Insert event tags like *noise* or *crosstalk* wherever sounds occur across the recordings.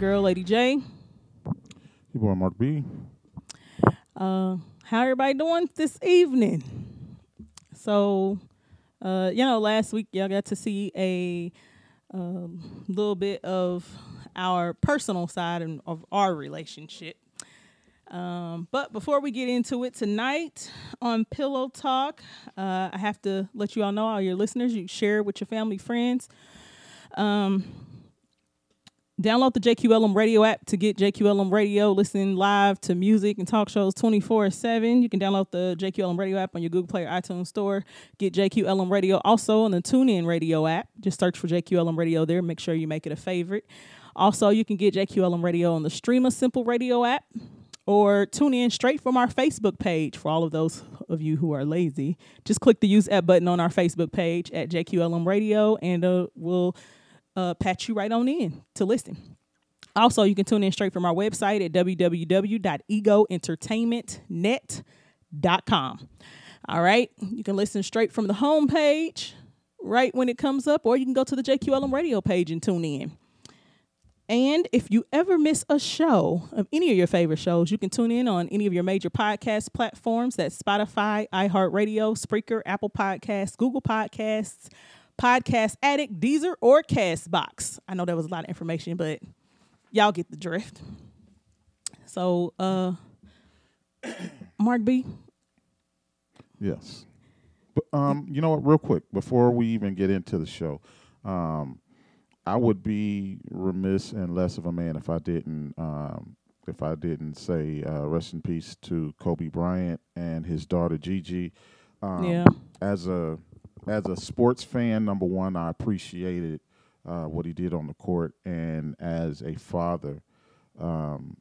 your girl, Lady J. Your boy Mark B. Uh, how everybody doing this evening? So, uh, you know, last week y'all got to see a um, little bit of our personal side and of our relationship. Um, but before we get into it tonight on Pillow Talk, uh, I have to let you all know, all your listeners, you share with your family, friends. Um, download the JQLM radio app to get JQLM radio, listen live to music and talk shows 24 7. You can download the JQLM radio app on your Google Play or iTunes store. Get JQLM radio also on the TuneIn radio app. Just search for JQLM radio there. Make sure you make it a favorite. Also, you can get JQLM radio on the Stream Simple radio app or tune in straight from our Facebook page for all of those of you who are lazy. Just click the use app button on our Facebook page at JQLM Radio and uh, we'll uh, patch you right on in to listen. Also, you can tune in straight from our website at www.egoentertainmentnet.com. All right, you can listen straight from the homepage right when it comes up, or you can go to the JQLM radio page and tune in. And if you ever miss a show of any of your favorite shows, you can tune in on any of your major podcast platforms that's Spotify, iHeartRadio, Spreaker, Apple Podcasts, Google Podcasts, Podcast Addict, Deezer, or Castbox. I know that was a lot of information, but y'all get the drift. So, uh, *coughs* Mark B. Yes. But, um, you know what? Real quick, before we even get into the show, um, I would be remiss and less of a man if I didn't um, if I didn't say uh, rest in peace to Kobe Bryant and his daughter Gigi. Um, Yeah. As a as a sports fan, number one, I appreciated uh, what he did on the court, and as a father, um,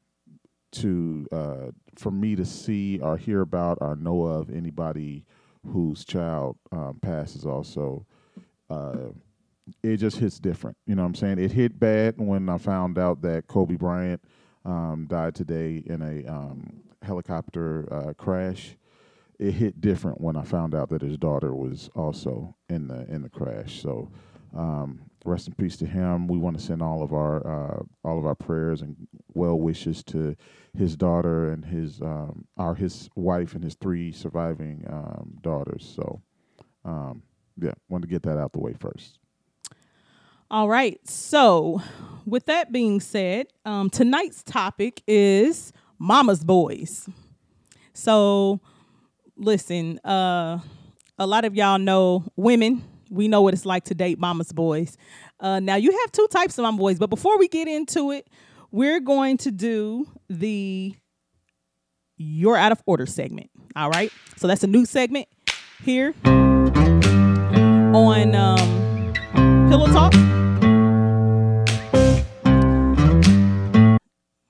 to uh, for me to see or hear about or know of anybody whose child um, passes also. Uh, it just hits different. You know what I'm saying? It hit bad when I found out that Kobe Bryant um, died today in a um, helicopter uh, crash. It hit different when I found out that his daughter was also in the in the crash. So, um, rest in peace to him. We want to send all of our uh, all of our prayers and well wishes to his daughter and his um, our his wife and his three surviving um, daughters. So, um, yeah, wanted to get that out the way first. All right. So, with that being said, um, tonight's topic is mama's boys. So, listen, uh, a lot of y'all know women. We know what it's like to date mama's boys. Uh, now, you have two types of mama boys, but before we get into it, we're going to do the You're Out of Order segment. All right. So, that's a new segment here on um, Pillow Talk.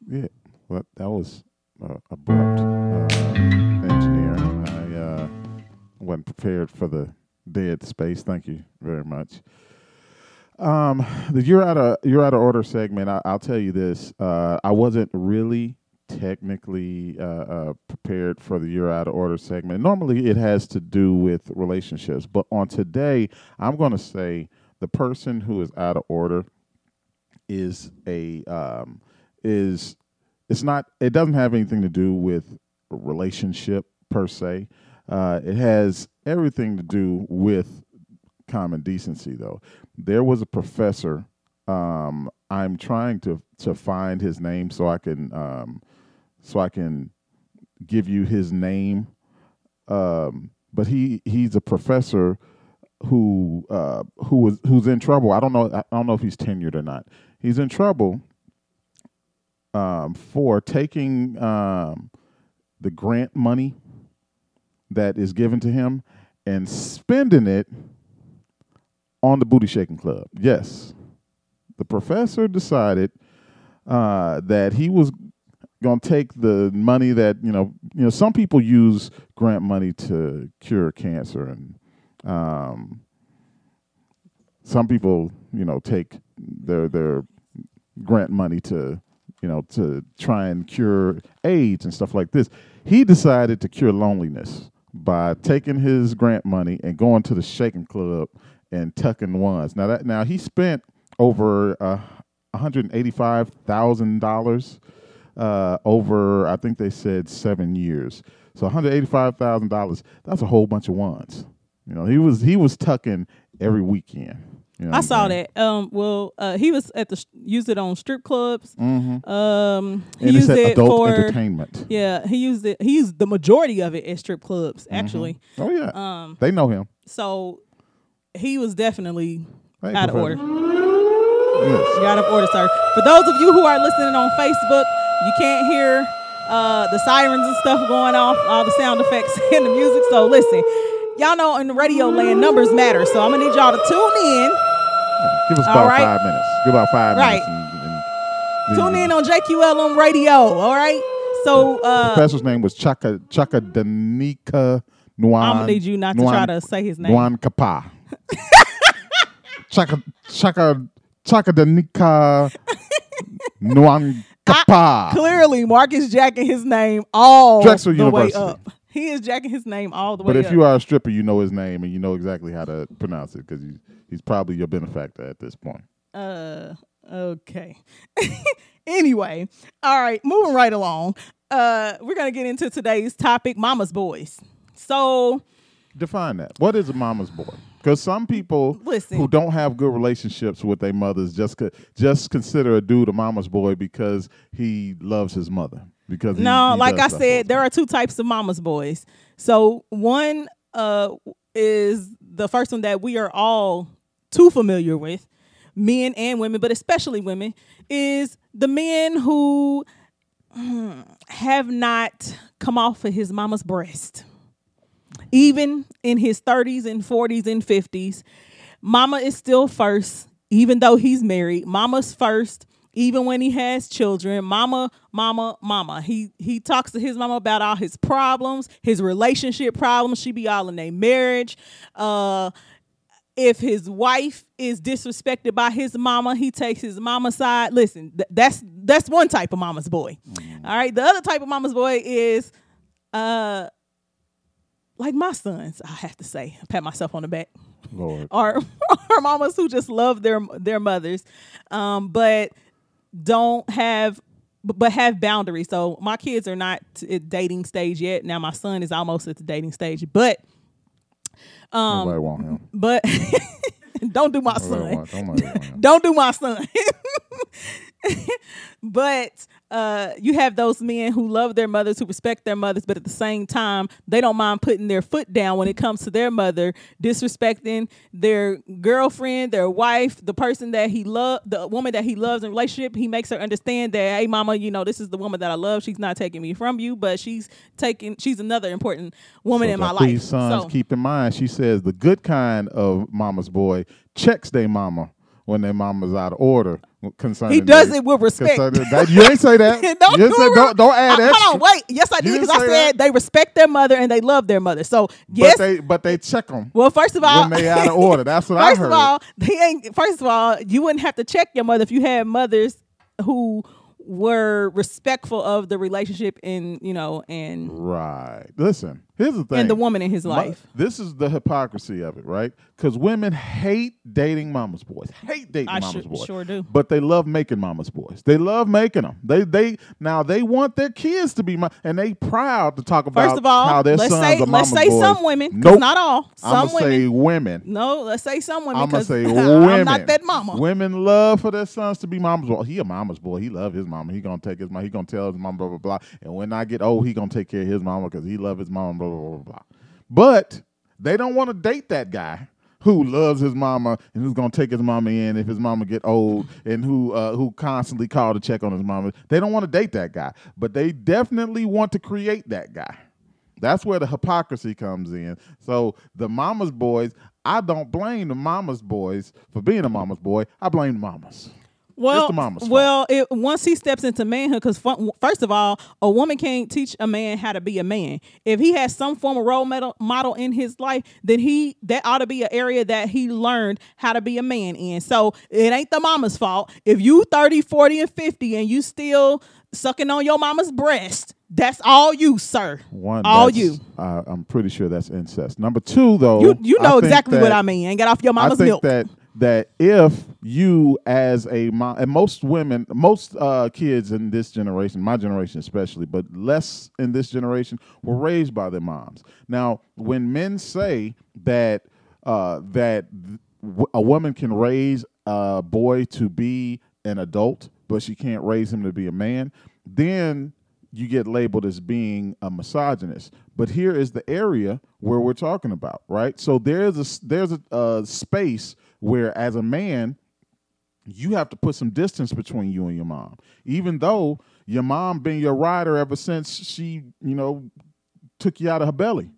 Yeah, well, that was uh, abrupt uh, wasn't prepared for the dead space. Thank you very much. Um, the you're out of you're out of order segment. I, I'll tell you this. Uh, I wasn't really technically uh, uh, prepared for the you're out of order segment. Normally, it has to do with relationships, but on today, I'm going to say the person who is out of order is a um, is it's not it doesn't have anything to do with relationship per se. Uh, it has everything to do with common decency though. There was a professor um, I'm trying to to find his name so I can um, so I can give you his name. Um, but he he's a professor who uh, who was who's in trouble. I don't know I don't know if he's tenured or not. He's in trouble um, for taking um, the grant money that is given to him and spending it on the booty shaking club. Yes, the professor decided uh, that he was going to take the money that you know you know some people use grant money to cure cancer and um, some people you know take their their grant money to you know to try and cure AIDS and stuff like this. He decided to cure loneliness by taking his grant money and going to the shaking club and tucking ones. Now that now he spent over uh, one hundred eighty-five thousand dollars uh, over. I think they said seven years. So one hundred eighty-five thousand dollars. That's a whole bunch of ones. You know, he was he was tucking every weekend. You know I saw saying? that. Um, well, uh, he was at the sh- used it on strip clubs. Mhm. Um, he And used it adult for entertainment. yeah. He used it. He used the majority of it at strip clubs actually. Oh yeah, Um, they know him. so he was definitely Hey, out of order. Yes. You're out of order, sir. For those of you who are listening on Facebook, you can't hear uh, the sirens and stuff going off, all the sound effects *laughs* and the music. So listen, y'all know in the radio land numbers matter. So I'm gonna need y'all to tune in. Give us about right. five minutes. Give about five Right. minutes. And, and then Tune in on JQLM Radio. All right. So uh, Professor's name was Chaka Chaka Danika Nuan. I'm gonna need you not to try to say his name. Nuan Kapa. *laughs* Chaka Chaka Chaka Danica Nuan *laughs* Kapa. Clearly, Marcus is jacking his name all Drexel the way up. He is jacking his name all the way. But if up. you are a stripper, you know his name and you know exactly how to pronounce it because he's, he's probably your benefactor at this point. Uh, okay. *laughs* anyway, all right, moving right along. Uh, we're gonna get into today's topic: Mama's boys. So, Define that. What is a mama's boy? Because some people Listen. who don't have good relationships with their mothers just just consider a dude a mama's boy because he loves his mother. Because he- no, he like I said, there are two types of mama's boys. So, one uh is the first one that we are all too familiar with, men and women, but especially women, is the men who mm, have not come off of his mama's breast. Even in his 30s and 40s and 50s, mama is still first, even though he's married. Mama's first, even when he has children. Mama, mama, mama. He he talks to his mama about all his problems, his relationship problems. She be all in their marriage. Uh if his wife is disrespected by his mama, he takes his mama's side. Listen, th- that's that's one type of mama's boy. All right, the other type of mama's boy is uh like my sons, I have to say, pat myself on the back Lord. are *laughs* are mamas who just love their their mothers, um, but don't have but have boundaries. So my kids are not at dating stage yet. Now my son is almost at the dating stage, but um, Nobody want him. but *laughs* don't do my Nobody son. want, him. *laughs* Don't do my son. *laughs* but uh, you have those men who love their mothers, who respect their mothers, but at the same time, they don't mind putting their foot down when it comes to their mother, disrespecting their girlfriend, their wife, the person that he love, the woman that he loves in relationship. He makes her understand that, hey, mama, you know, this is the woman that I love. She's not taking me from you, but she's taking, she's another important woman So in my life. These sons, So- keep in mind, she says the good kind of mama's boy checks their mama when their mama's out of order concerning. He does their- it with respect. that- you ain't say that. *laughs* don't, you ain't say, do don't, don't add extra. Hold on, wait. Yes, I did because I said that. they respect their mother and they love their mother. So But yes. they but they check them well, first of all, when they out of order. *laughs* That's what I heard. first of all, they ain't. First of all, you wouldn't have to check your mother if you had mothers who were respectful of the relationship and you know and right. Listen, here's the thing. and the woman in his My- life. this is the hypocrisy of it, right? Because women hate dating mama's boys, hate dating I mama's sure- boys, sure do. But they love making mama's boys. They love making them. They they now they want their kids to be my, and they proud to talk about First of all, how their let's sons say are let's say boys. some women. Nope. not all. I'm Some gonna say women. women. No, let's say some women I'm gonna because say women. *laughs* I'm not that mama. Women love for their sons to be mama's boy. He a mama's boy. He love his mama. He gonna take his mama. He gonna tell his mama blah blah blah. And when I get old, he gonna take care of his mama because he love his mama blah blah blah blah. But they don't want to date that guy who loves his mama and who's gonna take his mama in if his mama get old and who uh, who constantly call to check on his mama. They don't want to date that guy, but they definitely want to create that guy. That's where the hypocrisy comes in. So the mama's boys, I don't blame the mama's boys for being a mama's boy. I blame the mamas. Well, the mama's fault. well, it, once he steps into manhood, because first of all, a woman can't teach a man how to be a man. If he has some form of role model, model in his life, then he that ought to be an area that he learned how to be a man in. So it ain't the mama's fault. If you 30, 40, and 50 and you still sucking on your mama's breast, that's all you, sir. One, all you. Uh, I'm pretty sure that's incest. Number two, though, You you know exactly what I mean. Ain't get off your I mama's think milk. that that if you as a mom and most women most uh, kids in this generation my generation especially but less in this generation were raised by their moms now when men say that uh, that a woman can raise a boy to be an adult but she can't raise him to be a man then you get labeled as being a misogynist. But here is the area where we're talking about, right? So there's a there's a, a space where, as a man, you have to put some distance between you and your mom, even though your mom been your rider ever since she, you know, took you out of her belly.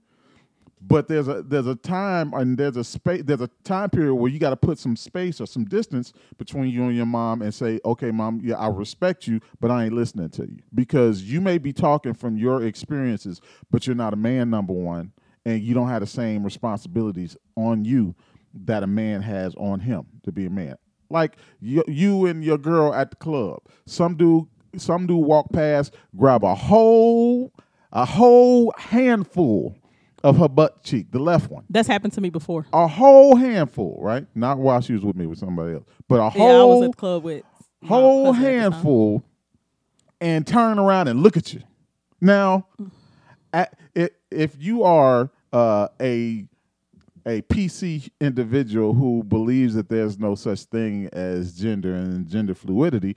But there's a there's a time and there's a space there's a time period where you got to put some space or some distance between you and your mom and say okay mom yeah i respect you but i ain't listening to you. Because you may be talking from your experiences but you're not a man number one and you don't have the same responsibilities on you that a man has on him to be a man like you, you and your girl at the club some dude some dude walk past grab a whole a whole handful of her butt cheek, the left one. That's happened to me before. A whole handful, right? Not while she was with me with somebody else, but a whole yeah, I was at the club with whole cousin at the time. handful, and turn around and look at you. Now, at, if you are uh, a a PC individual who believes that there's no such thing as gender and gender fluidity,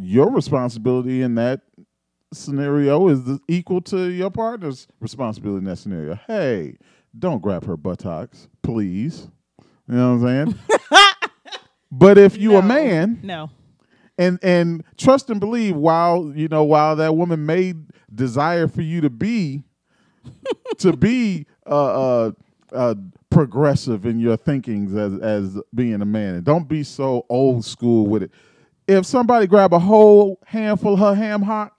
your responsibility in that scenario is equal to your partner's responsibility in that scenario. Hey, don't grab her buttocks, please. You know what I'm saying? *laughs* but if you a No. man No. and and trust and believe while you know while that woman may desire for you to be *laughs* to be uh, uh, uh, progressive in your thinkings as as being a man. And don't be so old school with it. If somebody grab a whole handful of her ham hock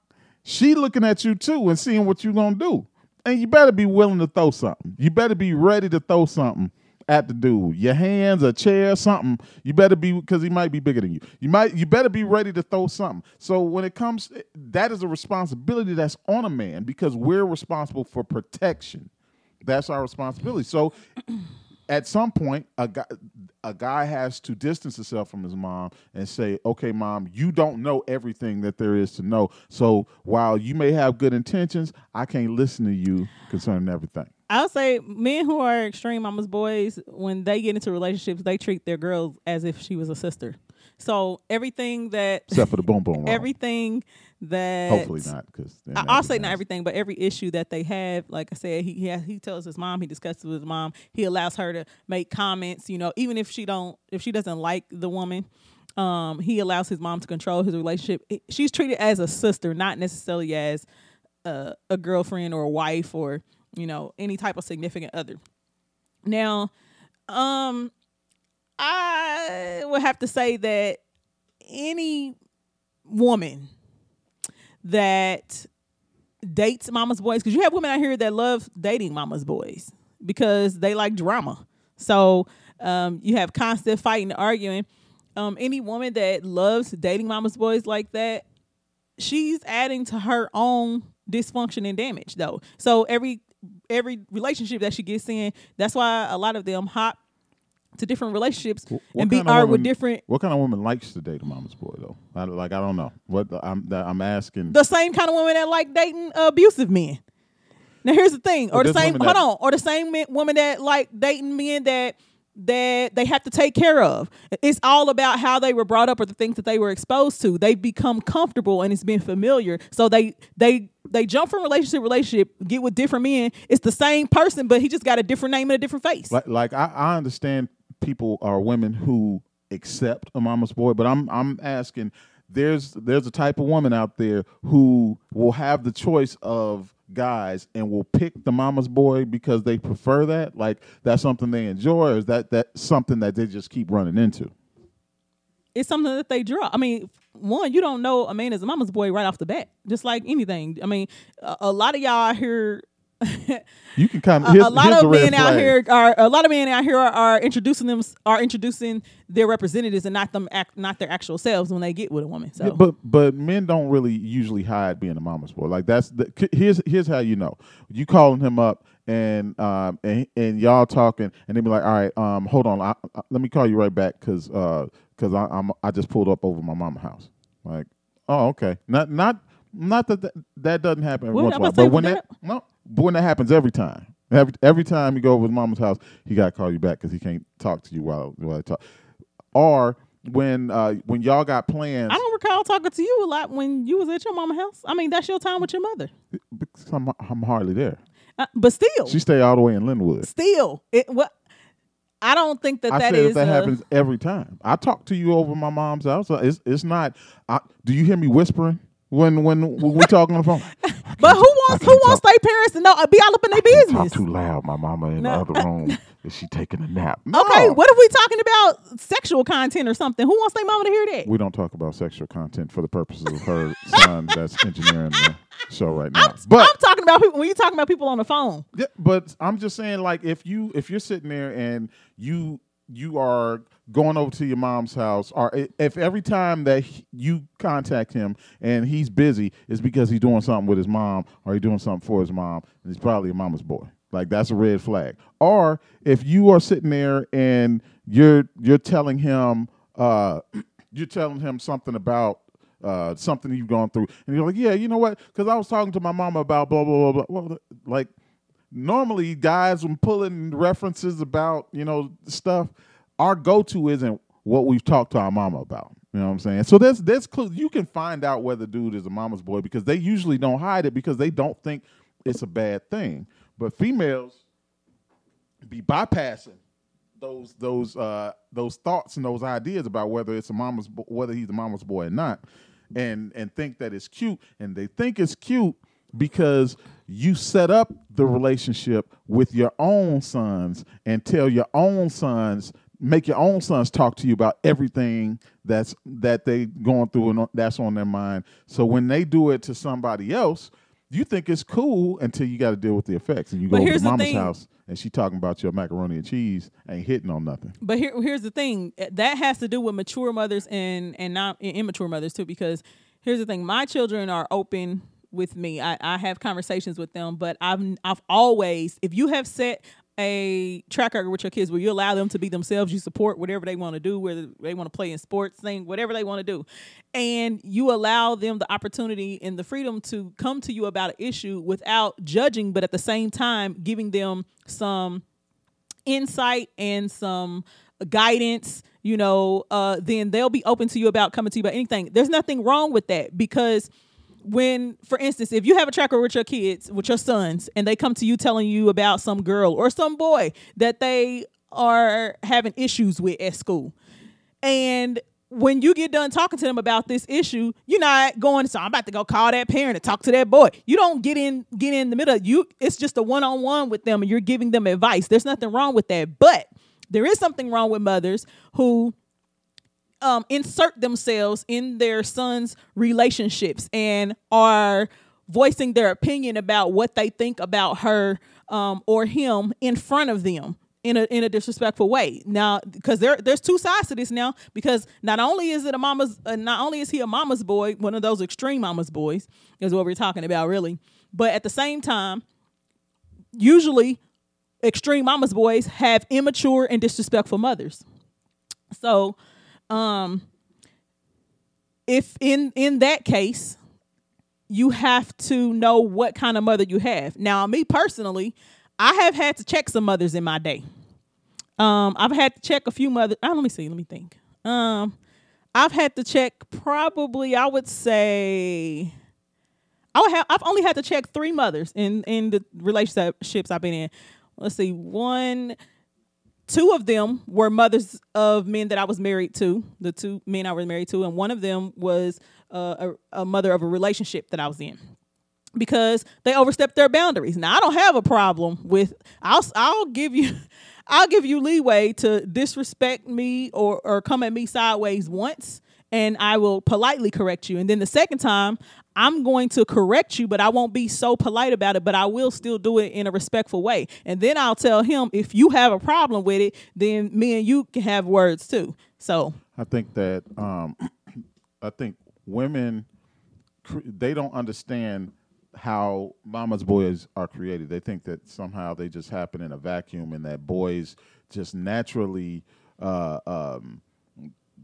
she looking at you too and seeing what you gonna do. And you better be willing to throw something. You better be ready to throw something at the dude. Your hands a chair something. You better be because he might be bigger than you. You might you better be ready to throw something. So when it comes that is a responsibility that's on a man because we're responsible for protection that's our responsibility. So at some point a guy a guy has to distance himself from his mom and say okay mom you don't know everything that there is to know. So while you may have good intentions i can't listen to you concerning everything. I'll say men who are extreme mama's boys, when they get into relationships, they treat their girls as if she was a sister. So everything that except for the boom boom *laughs* everything that hopefully not because I'll say not everything, but every issue that they have, like I said, he he, has, he tells his mom, he discusses with his mom, he allows her to make comments. You know, even if she don't, if she doesn't like the woman, um, he allows his mom to control his relationship. She's treated as a sister, not necessarily as uh, a girlfriend or a wife or you know any type of significant other. Now, um, I would have to say that any woman that dates mama's boys because you have women out here that love dating mama's boys because they like drama. So um, you have constant fighting arguing. Um, any woman that loves dating mama's boys like that she's adding to her own dysfunction and damage though. So every every relationship that she gets in that's why a lot of them hop to different relationships Wh- what and be are with different What kind of woman likes to date a mama's boy though? I, like I don't know. What I'm that I'm asking. the same kind of women that like dating abusive men. Now here's the thing, or the same hold that- on, or the same men, women that like dating men that that they have to take care of. It's all about how they were brought up or the things that they were exposed to. They become comfortable and it's been familiar, so they they they jump from relationship to relationship, get with different men. It's the same person, but he just got a different name and a different face. like like I, I understand people are women who accept a mama's boy, but I'm I'm asking there's there's a type of woman out there who will have the choice of guys and will pick the mama's boy because they prefer that like that's something they enjoy or is that that something that they just keep running into it's something that they draw. I mean, one, you don't know a man is a mama's boy right off the bat, just like anything. I mean, a, a lot of y'all out here, *laughs* you can come. a, a lot of men out here are a lot of men out here are, are introducing them are introducing their representatives and not them act, not their actual selves when they get with a woman. So Yeah, but but men don't really usually hide being a mama's boy. Like that's the here's here's how you know. You calling him up and um and, and y'all talking, and they be like, all right, um, hold on, I, I, let me call you right back, cause uh, cause I, I'm I just pulled up over my mama's house. Like, oh, okay, not not not that that, that doesn't happen Well, once in a while, about to say, but when that- that no, but when that happens every time, every every time you go over to mama's house, he got to call you back because he can't talk to you while while I talk, or when uh when y'all got plans. I don't recall talking to you a lot when you was at your mama house. I mean, that's your time with your mother. because I'm, I'm hardly there. Uh, but still, She stay all the way in Linwood. still, it what. I don't think that that is. I that said is that a- happens every time. I talk to you over my mom's house. It's it's not. I, do you hear me whispering when when when we talk on the phone? *laughs* But who wants who wants their parents to know uh, be all up in their business? Talk too loud. My mama in No. the other *laughs* room. Is she taking a nap? Okay, what if we talking about sexual content or something? Who wants their mama to hear that? We don't talk about sexual content for the purposes of her *laughs* son that's engineering the show right now. I'm, but I'm talking about people when you talking about people on the phone. Yeah, but I'm just saying, like, if you if you're sitting there and you you are going over to your mom's house, or if every time that he- you contact him and he's busy, is because he's doing something with his mom or he's doing something for his mom, and he's probably a mama's boy. Like that's a red flag. Or if you are sitting there and you're you're telling him uh, *clears throat* you're telling him something about uh, something you've gone through, and you're like, yeah, you know what? Because I was talking to my mama about blah blah blah blah. Well, like normally guys when pulling references about you know stuff our go-to isn't what we've talked to our mama about you know what i'm saying? So there's there's clue you can find out whether dude is a mama's boy because they usually don't hide it because they don't think it's a bad thing. But females be bypassing those those uh those thoughts and those ideas about whether it's a mama's bo- whether he's a mama's boy or not and and think that it's cute. And they think it's cute because you set up the relationship with your own sons and tell your own sons make your own sons talk to you about everything that's that they going through and that's on their mind so when they do it to somebody else you think it's cool until you got to deal with the effects and you But go over to mama's house and she talking about your macaroni and cheese ain't hitting on nothing But here, here's the thing eh, that has to do with mature mothers and and not and immature mothers too. Because here's the thing: my children are open with me. I, I have conversations with them, but I've I've always, if you have set a track record with your kids where you allow them to be themselves, you support whatever they want to do, whether they want to play in sports, thing, whatever they want to do, and you allow them the opportunity and the freedom to come to you about an issue without judging, but at the same time giving them some insight and some guidance, you know, uh, then they'll be open to you about coming to you about anything. There's nothing wrong with that because when, for instance, if you have a tracker with your kids, with your sons, and they come to you telling you about some girl or some boy that they are having issues with at school, and when you get done talking to them about this issue, you're not going, so I'm about to go call that parent and talk to that boy. You don't get in get in the middle. You it's just a one-on-one with them and you're giving them advice. There's nothing wrong with that. But there is something wrong with mothers who um, insert themselves in their sons' relationships and are voicing their opinion about what they think about her um, or him in front of them in a in a disrespectful way. Now, because there there's two sides to this now. Because not only is it a mama's, uh, not only is he a mama's boy, one of those extreme mama's boys, is what we're talking about, really. But at the same time, usually extreme mama's boys have immature and disrespectful mothers. So, um, if in in that case, you have to know what kind of mother you have. Now, me personally, I have had to check some mothers in my day. Um, I've had to check a few mothers. Uh, let me see. Let me think. Um, I've had to check probably. I would say. I would have. I've only had to check three mothers in in the relationships I've been in. Let's see. One, two of them were mothers of men that I was married to. The two men I was married to, and one of them was uh, a, a mother of a relationship that I was in because they overstepped their boundaries. Now I don't have a problem with I'll I'll give you *laughs* I'll give you leeway to disrespect me or or come at me sideways once and I will politely correct you. And then the second time I'm going to correct you, but I won't be so polite about it, but I will still do it in a respectful way. And then I'll tell him if you have a problem with it, then me and you can have words too. So I think that um, *clears throat* I think women they don't understand how mama's boys are created. They think that somehow they just happen in a vacuum, and that boys just naturally uh, um,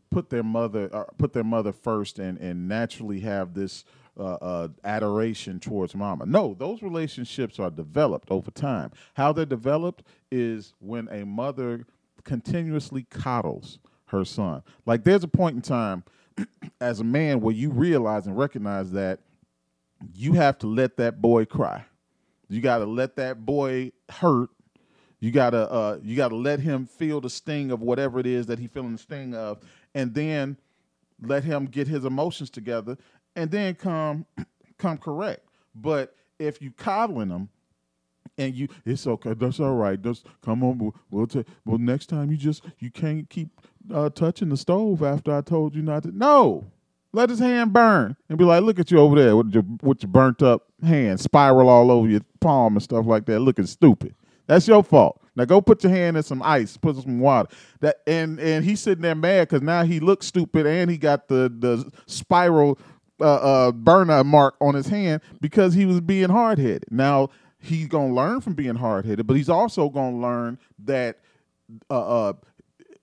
put their mother uh, put their mother first, and and naturally have this uh, uh, adoration towards mama. No, those relationships are developed over time. How they're developed is when a mother continuously coddles her son. Like there's a point in time *clears throat* as a man where you realize and recognize that you have to let that boy cry. You got to let that boy hurt. You gotta uh, you gotta let him feel the sting of whatever it is that he's feeling the sting of, and then let him get his emotions together, and then come *clears throat* come correct. But if you coddling them and you it's okay that's all right. Just come on we'll, we'll take well next time you just you can't keep uh, touching the stove after i told you not to no! Let his hand burn and be like look at you over there with your with your burnt up hand spiral all over your palm and stuff like that looking stupid. That's your fault. Now go put your hand in some ice put some water. That and and he's sitting there mad because now he looks stupid and he got the the spiral uh, uh, burner mark on his hand because he was being hard headed. Now he's gonna learn from being hard headed, but he's also gonna learn that uh, uh,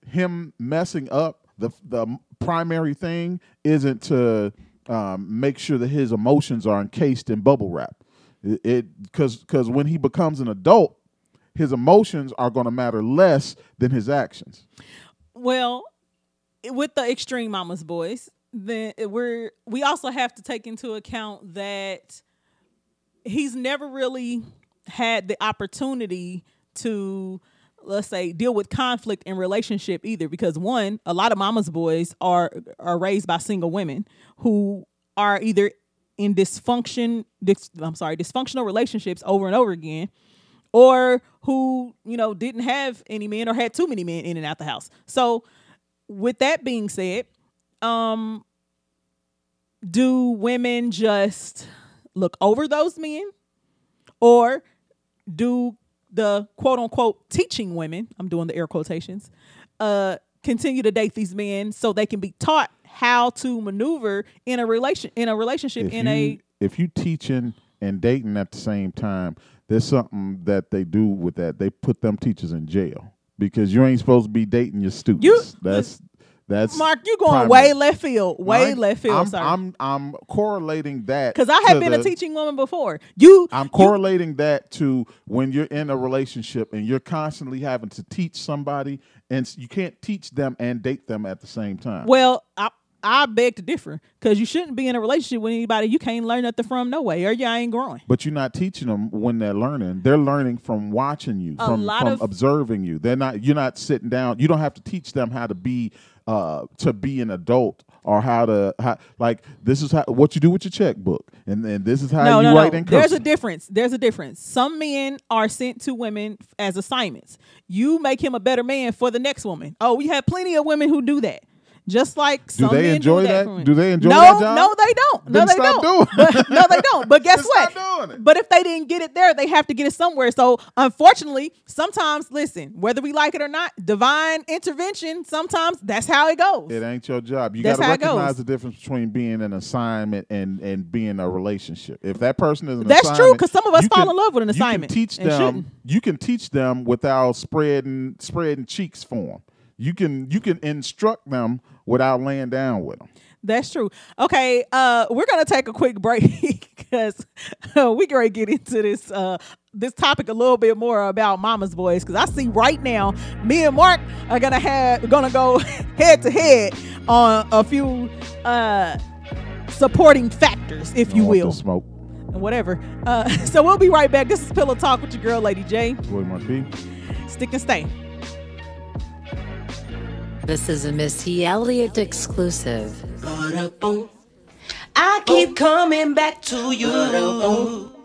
him messing up the the primary thing isn't to um, make sure that his emotions are encased in bubble wrap. It because because when he becomes an adult, his emotions are going to matter less than his actions. Well, with the extreme mama's boys, then we're we also have to take into account that he's never really had the opportunity to let's say deal with conflict in relationship either because one a lot of mama's boys are are raised by single women who are either in dysfunction dis, I'm sorry dysfunctional relationships over and over again or who you know didn't have any men or had too many men in and out the house. So with that being said um do women just look over those men? Or do the quote unquote teaching women i'm doing the air quotations uh continue to date these men so they can be taught how to maneuver in a relation in a relationship if in you, a if you teaching and dating at the same time there's something that they do with that. They put them teachers in jail because you ain't supposed to be dating your students. You- that's that's mark you're going primary. way left field way Right? left field I'm, sorry I'm I'm correlating that because i have been the- a teaching woman before you I'm you- correlating that to when you're in a relationship and you're constantly having to teach somebody, and you can't teach them and date them at the same time. Well, I I beg to differ because you shouldn't be in a relationship with anybody you can't learn nothing from no way, or you ain't growing. But you're not teaching them when they're learning. They're learning from watching you, A from, from observing you. They're not. You're not sitting down. You don't have to teach them how to be uh, to be an adult or how to how, like this is how what you do with your checkbook, and then this is how no, you no, write no. in There's a difference. There's a difference. Some men are sent to women as assignments. You make him a better man for the next woman. Oh, we have plenty of women who do that. Just like Do some they men enjoy do that? for women. Do they enjoy no, that job? No, they don't. No, Then they stop don't. doing it. But, no, they don't. But *laughs* guess Then what? stop doing it. But if they didn't get it there, they have to get it somewhere. So unfortunately, sometimes listen, whether we like it or not, divine intervention. Sometimes that's how it goes. It ain't your job. You That's got to how it recognize goes. the difference between being an assignment and and being a relationship. If that person is an That's true, because some of us fall can- in love with an you can assignment teach them. shouldn't. You can teach them without spreading spreading cheeks for them. You can you can instruct them without laying down with them. That's true. Okay, uh, we're gonna take a quick break *laughs* because uh, we gonna get into this uh, this topic a little bit more about mama's boys. Because I see right now, me and Mark are gonna have gonna go *laughs* head to head on a few uh, supporting factors, if you will, smoke. and whatever. Uh, *laughs* so we'll be right back. This is Pillow Talk with your girl, Lady J. Boy, must be. Stick and stay. This is a Missy Elliott exclusive. I keep coming back to you.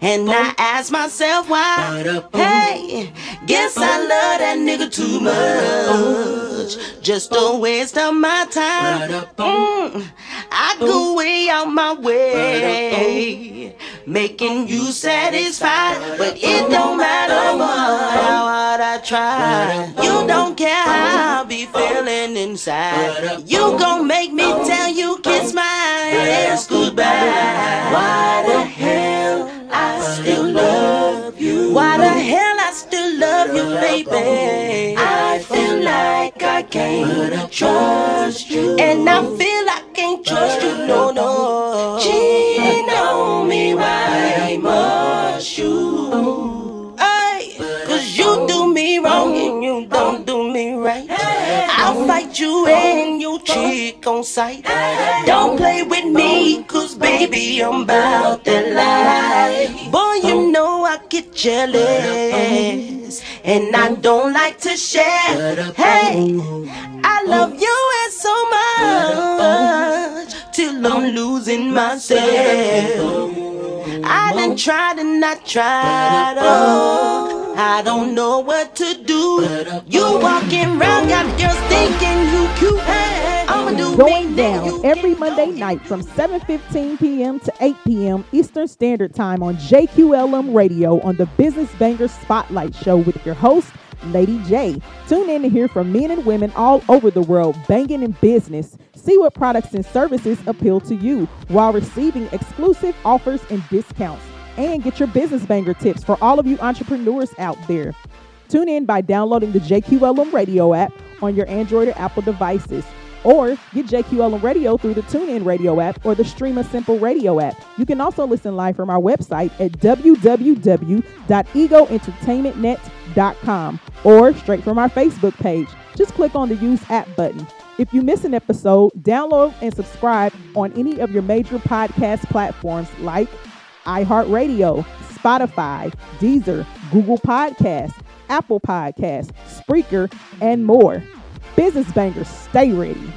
And I ask myself why. Hey, guess I love that nigga too much. Just a waste of my time. Mm, I go way out my way, making you satisfied. But it don't matter what, how hard I try. You don't care how I be feeling inside. You gon' make me tell you kiss my ass goodbye. Why the hell still love you? Why the hell I still love you, baby? I feel like I can't trust you, and I feel I can't trust you, no, no. Cheating on me, why must you? Ay, cause you do me wrong and you don't do me right. Fight you and your chick on sight. Don't play with me, cause baby, I'm about that life. Boy, you know I get jealous, and I don't like to share. Hey, I love you and so much till I'm losing myself. I done tried and I tried. Oh, I don't know what to do. You walking around, got girls thinking you cute. I'ma do Going me, down every Monday night from 7:15 p.m. to 8 p.m. Eastern Standard Time on JQLM Radio on the Business Banger Spotlight Show with your host, Lady J. Tune in to hear from men and women all over the world banging in business. See what products and services appeal to you while receiving exclusive offers and discounts. And get your business banger tips for all of you entrepreneurs out there. Tune in by downloading the JQLM radio app on your Android or Apple devices. Or get JQLM radio through the TuneIn radio app or the Streama Simple radio app. You can also listen live from our website at www.egoentertainmentnet.com or straight from our Facebook page. Just click on the Use App button. If you miss an episode, download and subscribe on any of your major podcast platforms like iHeartRadio, Spotify, Deezer, Google Podcasts, Apple Podcasts, Spreaker, and more. Business bangers, stay ready.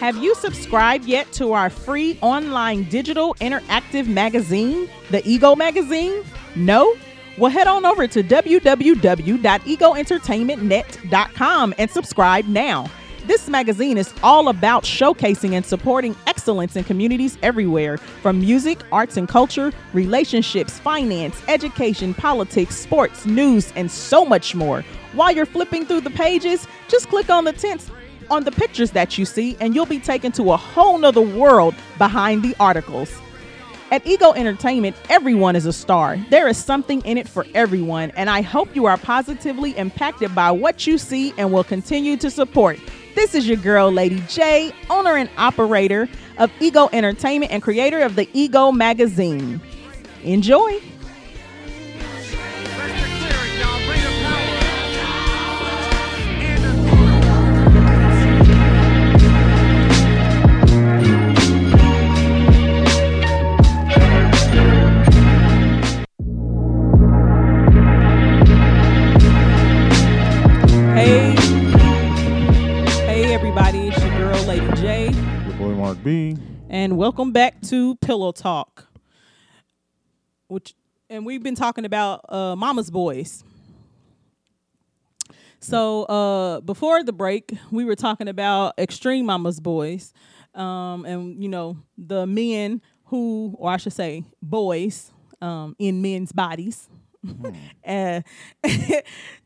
Have you subscribed yet to our free online digital interactive magazine, the Ego Magazine? No? Well, head on over to www.egoentertainmentnet.com and subscribe now. This magazine is all about showcasing and supporting excellence in communities everywhere from music, arts and culture, relationships, finance, education, politics, sports, news, and so much more. While you're flipping through the pages, just click on the tints on the pictures that you see, and you'll be taken to a whole nother world behind the articles. At Ego Entertainment, everyone is a star. There is something in it for everyone, and I hope you are positively impacted by what you see and will continue to support. This is your girl, Lady J, owner and operator of Ego Entertainment and creator of the Ego Magazine. Enjoy. Mark B. and welcome back to Pillow Talk. Which and we've been talking about uh Mama's Boys. So uh before the break, we were talking about extreme Mama's Boys. Um and you know, the men who or I should say boys um in men's bodies. *laughs* uh, *laughs*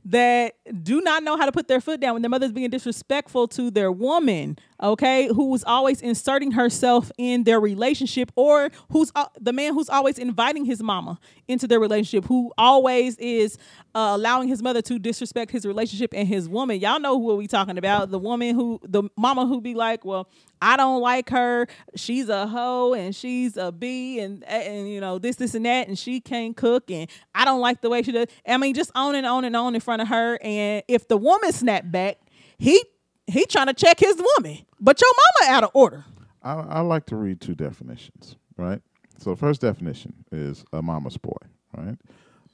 that do not know how to put their foot down when their mother's being disrespectful to their woman, okay, who's always inserting herself in their relationship, or who's uh, the man who's always inviting his mama into their relationship, who always is uh, allowing his mother to disrespect his relationship and his woman. Y'all know who we talking about? The woman who, the mama who be like, well, I don't like her. She's a hoe and she's a bee and and you know this this and that and she can't cook and I don't like the way she does. I mean, just on and on and on in front of her. And if the woman snap back, he he trying to check his woman, but your mama out of order. I, I like to read two definitions, right? So first definition is a mama's boy, right?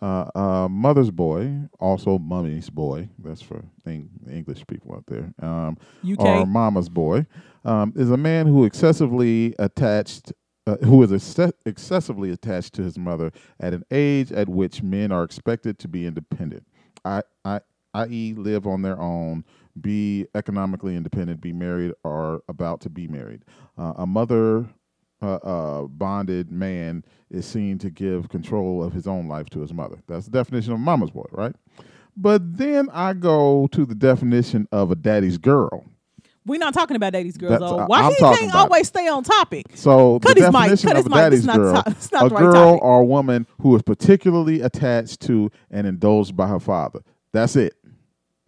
Uh, uh, mother's boy, also mummy's boy. That's for Eng- English people out there. Um, UK. Or mama's boy um, is a man who excessively attached, uh, who is exce- excessively attached to his mother at an age at which men are expected to be independent. I, I, i.e., live on their own, be economically independent, be married or about to be married. Uh, a mother uh, uh, bonded man is seen to give control of his own life to his mother. That's the definition of mama's boy, right? But then I go to the definition of a daddy's girl. We're not talking about daddy's girls That's- though. Why I'm he can't about it. always stay on topic? So Cut the mic, definition cut of a daddy's not girl, the to- it's not a right girl topic. or a woman who is particularly attached to and indulged by her father. That's it.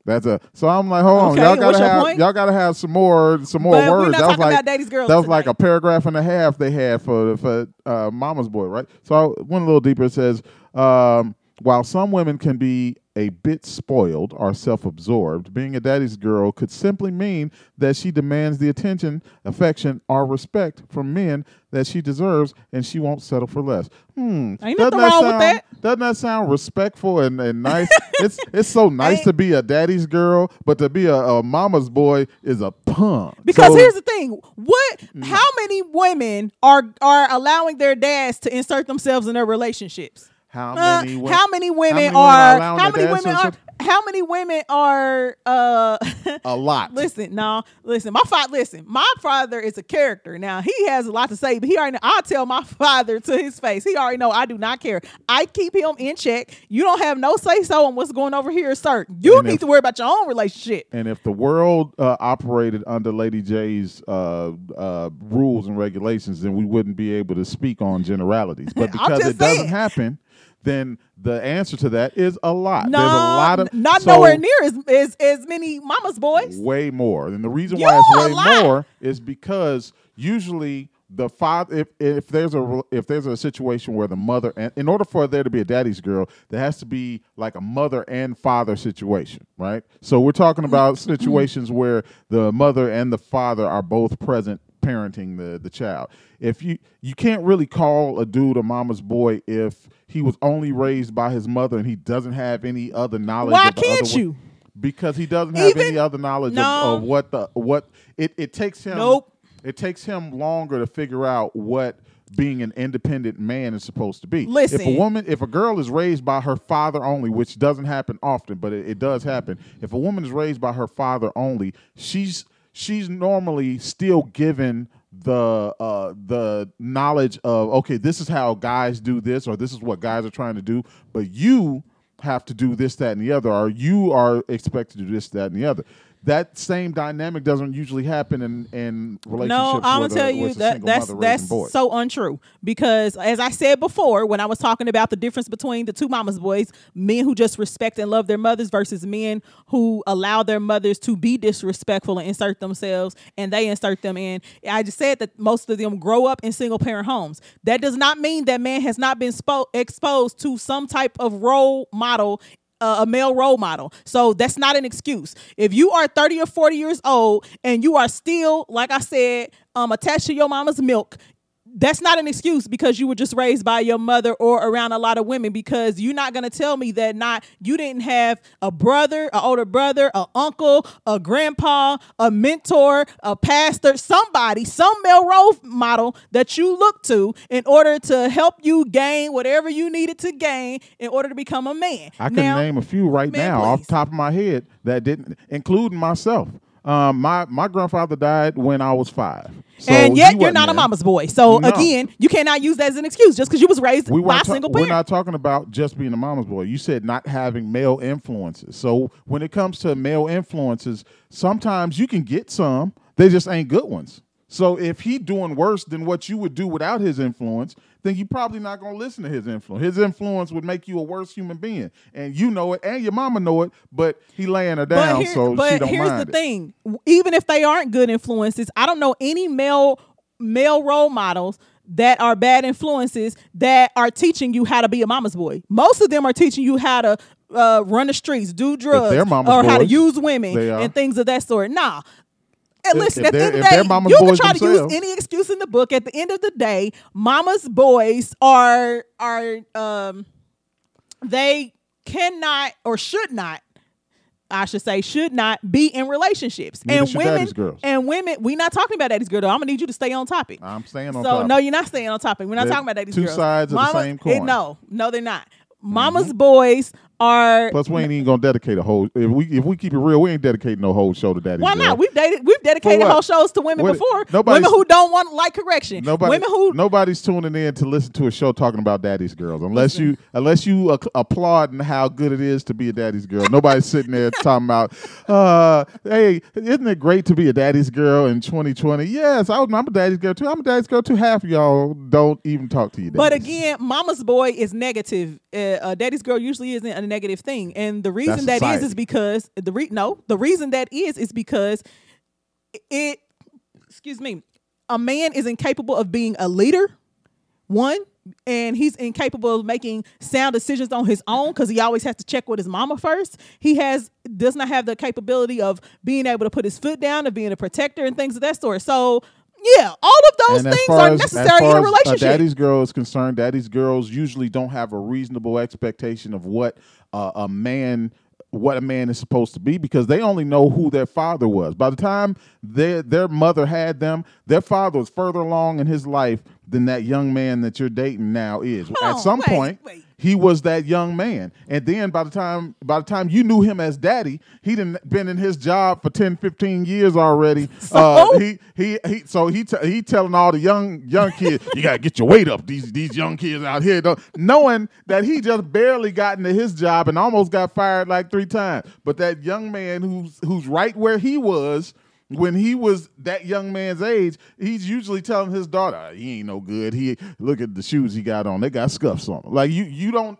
That's a. So I'm like, hold on, y'all gotta have point? y'all gotta have some more some more But words. that was like about daddy's girls that was like a paragraph and a half they had for for uh, Mama's Boy, right? So I went a little deeper. It says, um, while some women can be a bit spoiled or self-absorbed, being a daddy's girl could simply mean that she demands the attention, affection, or respect from men that she deserves, and she won't settle for less. Hmm. Ain't doesn't nothing wrong with that. Doesn't that sound respectful and, and nice? *laughs* it's it's so nice Ain't- to be a daddy's girl, but to be a, a mama's boy is a punk. Because So- here's the thing: what? Mm. How many women are are allowing their dads to insert themselves in their relationships? How Uh, many wo- how many women many women are? are how many women are? How many women are? Uh, a lot. *laughs* listen, no, listen. My father, listen. My father is a character. Now he has a lot to say, but he already. Know, I tell my *laughs* father to his face. He already know I do not care. I keep him in check. You don't have no say so on what's going over here, sir. You And need if- to worry about your own relationship. And if the world uh, operated under Lady J's uh, uh, rules and regulations, then we wouldn't be able to speak on generalities. But *laughs* because it doesn't happen, then the answer to that is a lot. No, There's a lot of not so- nowhere near as, as as many mama's boys. way more. And the reason why a it's way lot. more is because usually the father if if there's a if there's a situation where the mother and in order for there to be a daddy's girl there has to be like a mother and father situation right so we're talking mm-hmm. about situations where the mother and the father are both present parenting the the child if you you can't really call a dude a mama's boy if he was only raised by his mother and he doesn't have any other knowledge Why of the can't wo- you? because he doesn't have Even- any other knowledge No. of, of what the what it, it takes him Nope. it takes him longer to figure out what being an independent man is supposed to be. Listen, if a woman if a girl is raised by her father only, which doesn't happen often, but it, it does happen. If a woman is raised by her father only, she's she's normally still given the uh the knowledge of okay, this is how guys do this or this is what guys are trying to do, but you have to do this, that, and the other, or you are expected to do this, that, and the other. That same dynamic doesn't usually happen in in relationships. No, I'm gonna tell you that that's that's so untrue. Because as I said before, when I was talking about the difference between the two mamas boys, men who just respect and love their mothers versus men who allow their mothers to be disrespectful and insert themselves and they insert them in. I just said that most of them grow up in single parent homes. That does not mean that man has not been spo- exposed to some type of role model a male role model. So that's not an excuse. If you are 30 or 40 years old and you are still, like I said, um, attached to your mama's milk, that's not an excuse because you were just raised by your mother or around a lot of women because you're not going to tell me that not you didn't have a brother an older brother a uncle a grandpa a mentor a pastor somebody some male role model that you look to in order to help you gain whatever you needed to gain in order to become a man I can Now- name a few right Man, now off please. the top of my head that didn't, including myself. Um, my my grandfather died when I was five, so and yet you're not a mama's boy. So No. again, you cannot use that as an excuse just because you was raised We by a ta- single we're not talking about just being a mama's boy. You said not having male influences. So when it comes to male influences, sometimes you can get some. They just ain't good ones. So if he doing worse than what you would do without his influence, then you probably not gonna listen to his influence. His influence would make you a worse human being, and you know it, and your mama know it. But he laying her down, but here- so but she don't here's mind the it. thing: even if they aren't good influences, I don't know any male male role models that are bad influences that are teaching you how to be a mama's boy. Most of them are teaching you how to uh, run the streets, do drugs, or how to use women and things of that sort. Nah. And listen, if at the end of the day, you can try to use any excuse in the book. At the end of the day, mama's boys are are um they cannot or should not I should say should not be in relationships. Neither and women girls. and women, we're not talking about daddy's girl though. I'm gonna need you to stay on topic. I'm staying on so top. no, you're not staying on topic. We're not They're talking about daddy's two girls. sides of the same eh, coin. Mm-hmm. no, no, they're not. Mama's boys are Plus, we ain't even gonna dedicate a whole. If we if we keep it real, we ain't dedicating no whole show to Daddy's why Girl. not? We've dated, we've dedicated whole shows to women What- before. nobody's- Women who don't want like correction. Nobody, women who nobody's tuning in to listen to a show talking about daddy's girls unless you unless you uh, applauding how good it is to be a daddy's girl. Nobody's sitting there *laughs* talking about, uh, hey, isn't it great to be a daddy's girl in 2020? Yes, I, I'm a daddy's girl too. I'm a daddy's girl too. Half of y'all don't even talk to you. But again, mama's boy is negative. Uh, uh, daddy's girl usually isn't negative thing, and the reason That's that is is because the re- no, the reason that is is because it. Excuse me, a man is incapable of being a leader. One, and he's incapable of making sound decisions on his own because he always has to check with his mama first. He has does not have the capability of being able to put his foot down, of being a protector, and things of that sort. So. Yeah, all of those And things are as- necessary in a relationship. as daddy's girl is concerned, daddy's girls usually don't have a reasonable expectation of what uh, a man what a man is supposed to be because they only know who their father was. By the time their their mother had them, their father was further along in his life than that young man that you're dating now is. At on, some wait, point, wait. he was that young man. And then by the time by the time you knew him as daddy, he didn't been in his job for 10, 15 years already. *laughs* Uh, he he he so he t- he telling all the young young kids, you gotta get your weight up. These these young kids out here knowing that he just barely got into his job and almost got fired like three times. But that young man who's who's right where he was when he was that young man's age, he's usually telling his daughter, "Ah, "He ain't no good. He look at the shoes he got on; they got scuffs on them." Like you, you don't.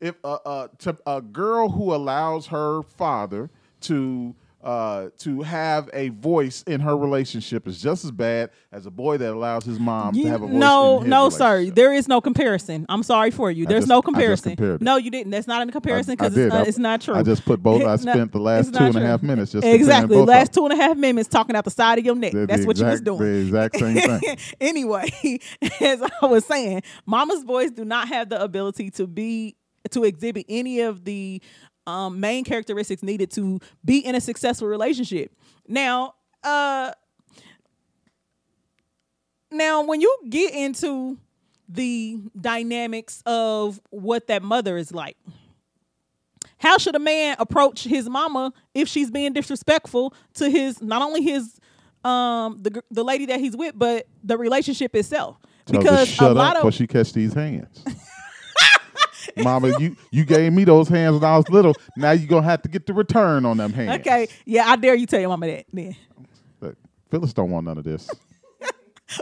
If uh, uh, a girl who allows her father to uh, to have a voice in her relationship is just as bad as a boy that allows his mom to have a voice. no, in no, sir. There is no comparison. I'm sorry for you. There's just- no comparison. No, you didn't. That's not a comparison because it's, I- it's not true. I just put both. I *laughs* spent the last two and a half minutes just exactly. both Last two and a half minutes talking out the side of your neck. The That's what you was doing. The exact same thing. *laughs* anyway, *laughs* as I was saying, mama's boys do not have the ability to be to exhibit any of the um, main characteristics needed to be in a successful relationship. Now, uh, now when you get into the dynamics of what that mother is like. How should a man approach his mama if she's being disrespectful to his not only his um the the lady that he's with but the relationship itself? Tell her to Because a shut lot up of she catch these hands. *laughs* Mama, you you gave me those hands when I was little. Now you gonna have to get the return on them hands. okay, yeah, I dare you tell your mama that. Then. Look, Phyllis don't want none of this. *laughs*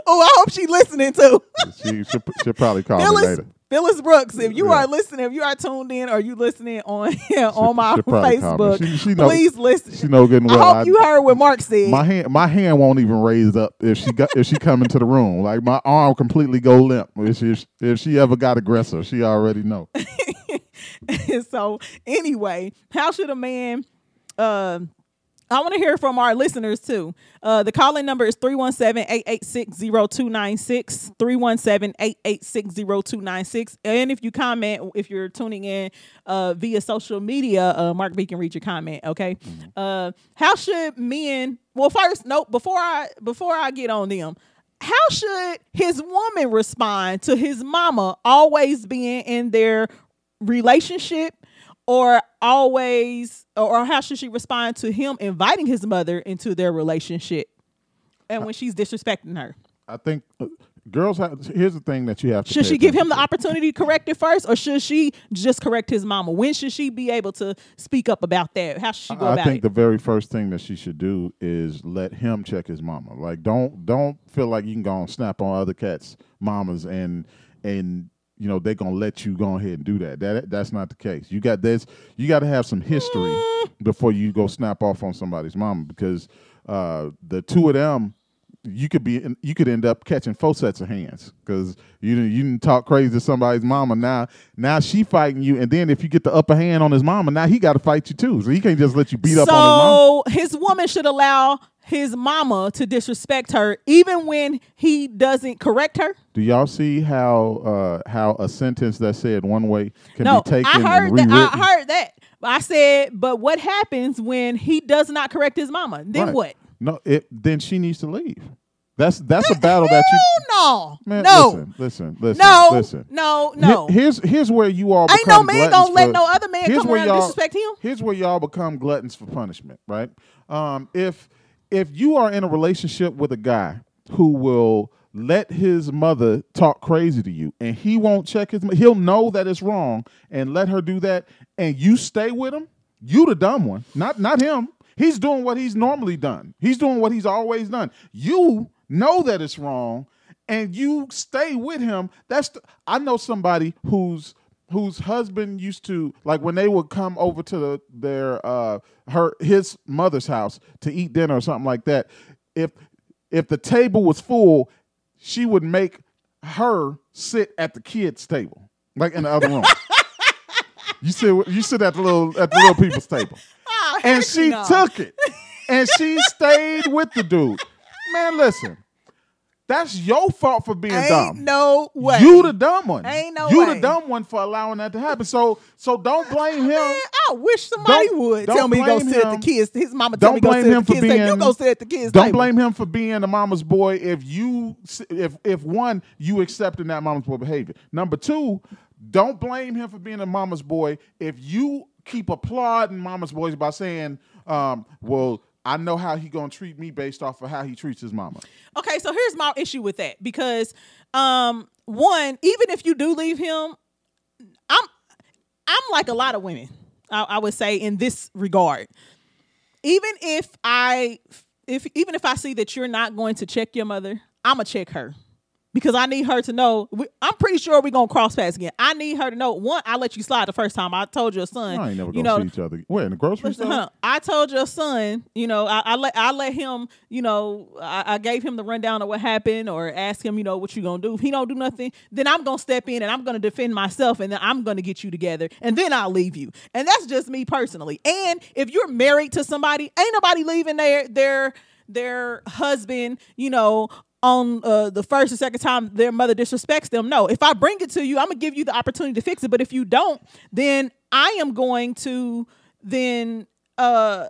Oh, I hope she listening too. She she'll, she'll probably call me later. Phyllis Brooks, if you Yeah. are listening, if you are tuned in or you listening on *laughs* on my she'll probably call me. Facebook, She- she know- please listen. She know good and well. I hope I- you heard what Mark said. my hand my hand won't even raise up if she got if she come into the room. Like my arm completely go limp. If she if she ever got aggressive, she already know. *laughs* so anyway, how should a man uh, I want to hear from our listeners too. Uh, the calling number is 317-886-0296, 317-886-0296. And if you comment, if you're tuning in uh, via social media, uh, Mark B can read your comment, okay? Uh, how should men, well first, nope, before I before I get on them, how should his woman respond to his mama always being in their relationship or always or how should she respond to him inviting his mother into their relationship and when she's disrespecting her I think uh, girls have. Here's the thing that you have to. should she give him attention the opportunity to correct it first or should she just correct his mama when should she be able to speak up about that how should she go I about think it the very first thing that she should do is let him check his mama. Like don't don't feel like you can go and snap on other cats' mamas and and you know they're gonna let you go ahead and do that. That that's not the case. You got this. You got to have some history before you go snap off on somebody's mama because uh, the two of them. You could be, you could end up catching four sets of hands because you you didn't talk crazy to somebody's mama. Now, now she fighting you, and then if you get the upper hand on his mama, now he got to fight you too. So he can't just let you beat up on his so his woman should allow his mama to disrespect her even when he doesn't correct her Do y'all see how uh, how a sentence that said one way can no, be taken I heard and that. I heard that. I said, but what happens when he does not correct his mama? Then Right. what? No, it then she needs to leave. That's that's a battle that you. no, Man, no, listen, listen, listen, no, listen. no, no. here's here's where you all Ain't no man gonna let for- no other man come around and disrespect him. Here's where y'all become gluttons for punishment, right? Um, if if you are in a relationship with a guy who will let his mother talk crazy to you and he won't check his he'll know that it's wrong and let her do that and you stay with him you the dumb one. Not not him. He's doing what he's normally done. He's doing what he's always done. You know that it's wrong and you stay with him. That's the, i know somebody who's whose husband used to like when they would come over to the, their uh her his mother's house to eat dinner or something like that if if the table was full she would make her sit at the kids table like in the other room. *laughs* You sit you sit at the little at the little people's table. *laughs* Oh, and she no. took it. And she stayed with the dude. Man listen that's your fault for being dumb. Ain't dumb no way. you the dumb one. Ain't no you way. the dumb one for allowing that to happen. So so don't blame him. Man, I wish somebody Don't- would don't tell me to go sit at the kids. His mama tell Don't me to go blame sit him at the for kids. table. You being- go sit at the kids. Don't table. blame him for being a mama's boy if you if if one you accepting that mama's boy behavior. Number two, don't blame him for being a mama's boy if you keep applauding mama's boys by saying, um, "Well, I know how he gonna treat me based off of how he treats his mama." Okay, so here's my issue with that because um one, even if you do leave him, I'm I'm like a lot of women, I, I would say in this regard. Even if I if even if I see that you're not going to check your mother, I'ma check her. Because I need her to know. we- I'm pretty sure we're gonna cross paths again. I need her to know. One, I let you slide the first time. I told your son. I ain't never you gonna know, see each other. Where in the grocery Listen, store? huh, I told your son, you know, I, I let I let him, you know, I, I gave him the rundown of what happened, or ask him, you know, what you gonna do. If he don't do nothing, then I'm gonna step in and I'm gonna defend myself, and then I'm gonna get you together, and then I'll leave you. And that's just me personally. And if you're married to somebody, ain't nobody leaving their their their husband, you know. On uh, the first or second time their mother disrespects them, no. If I bring it to you, I'm gonna give you the opportunity to fix it. But if you don't, then I am going to then uh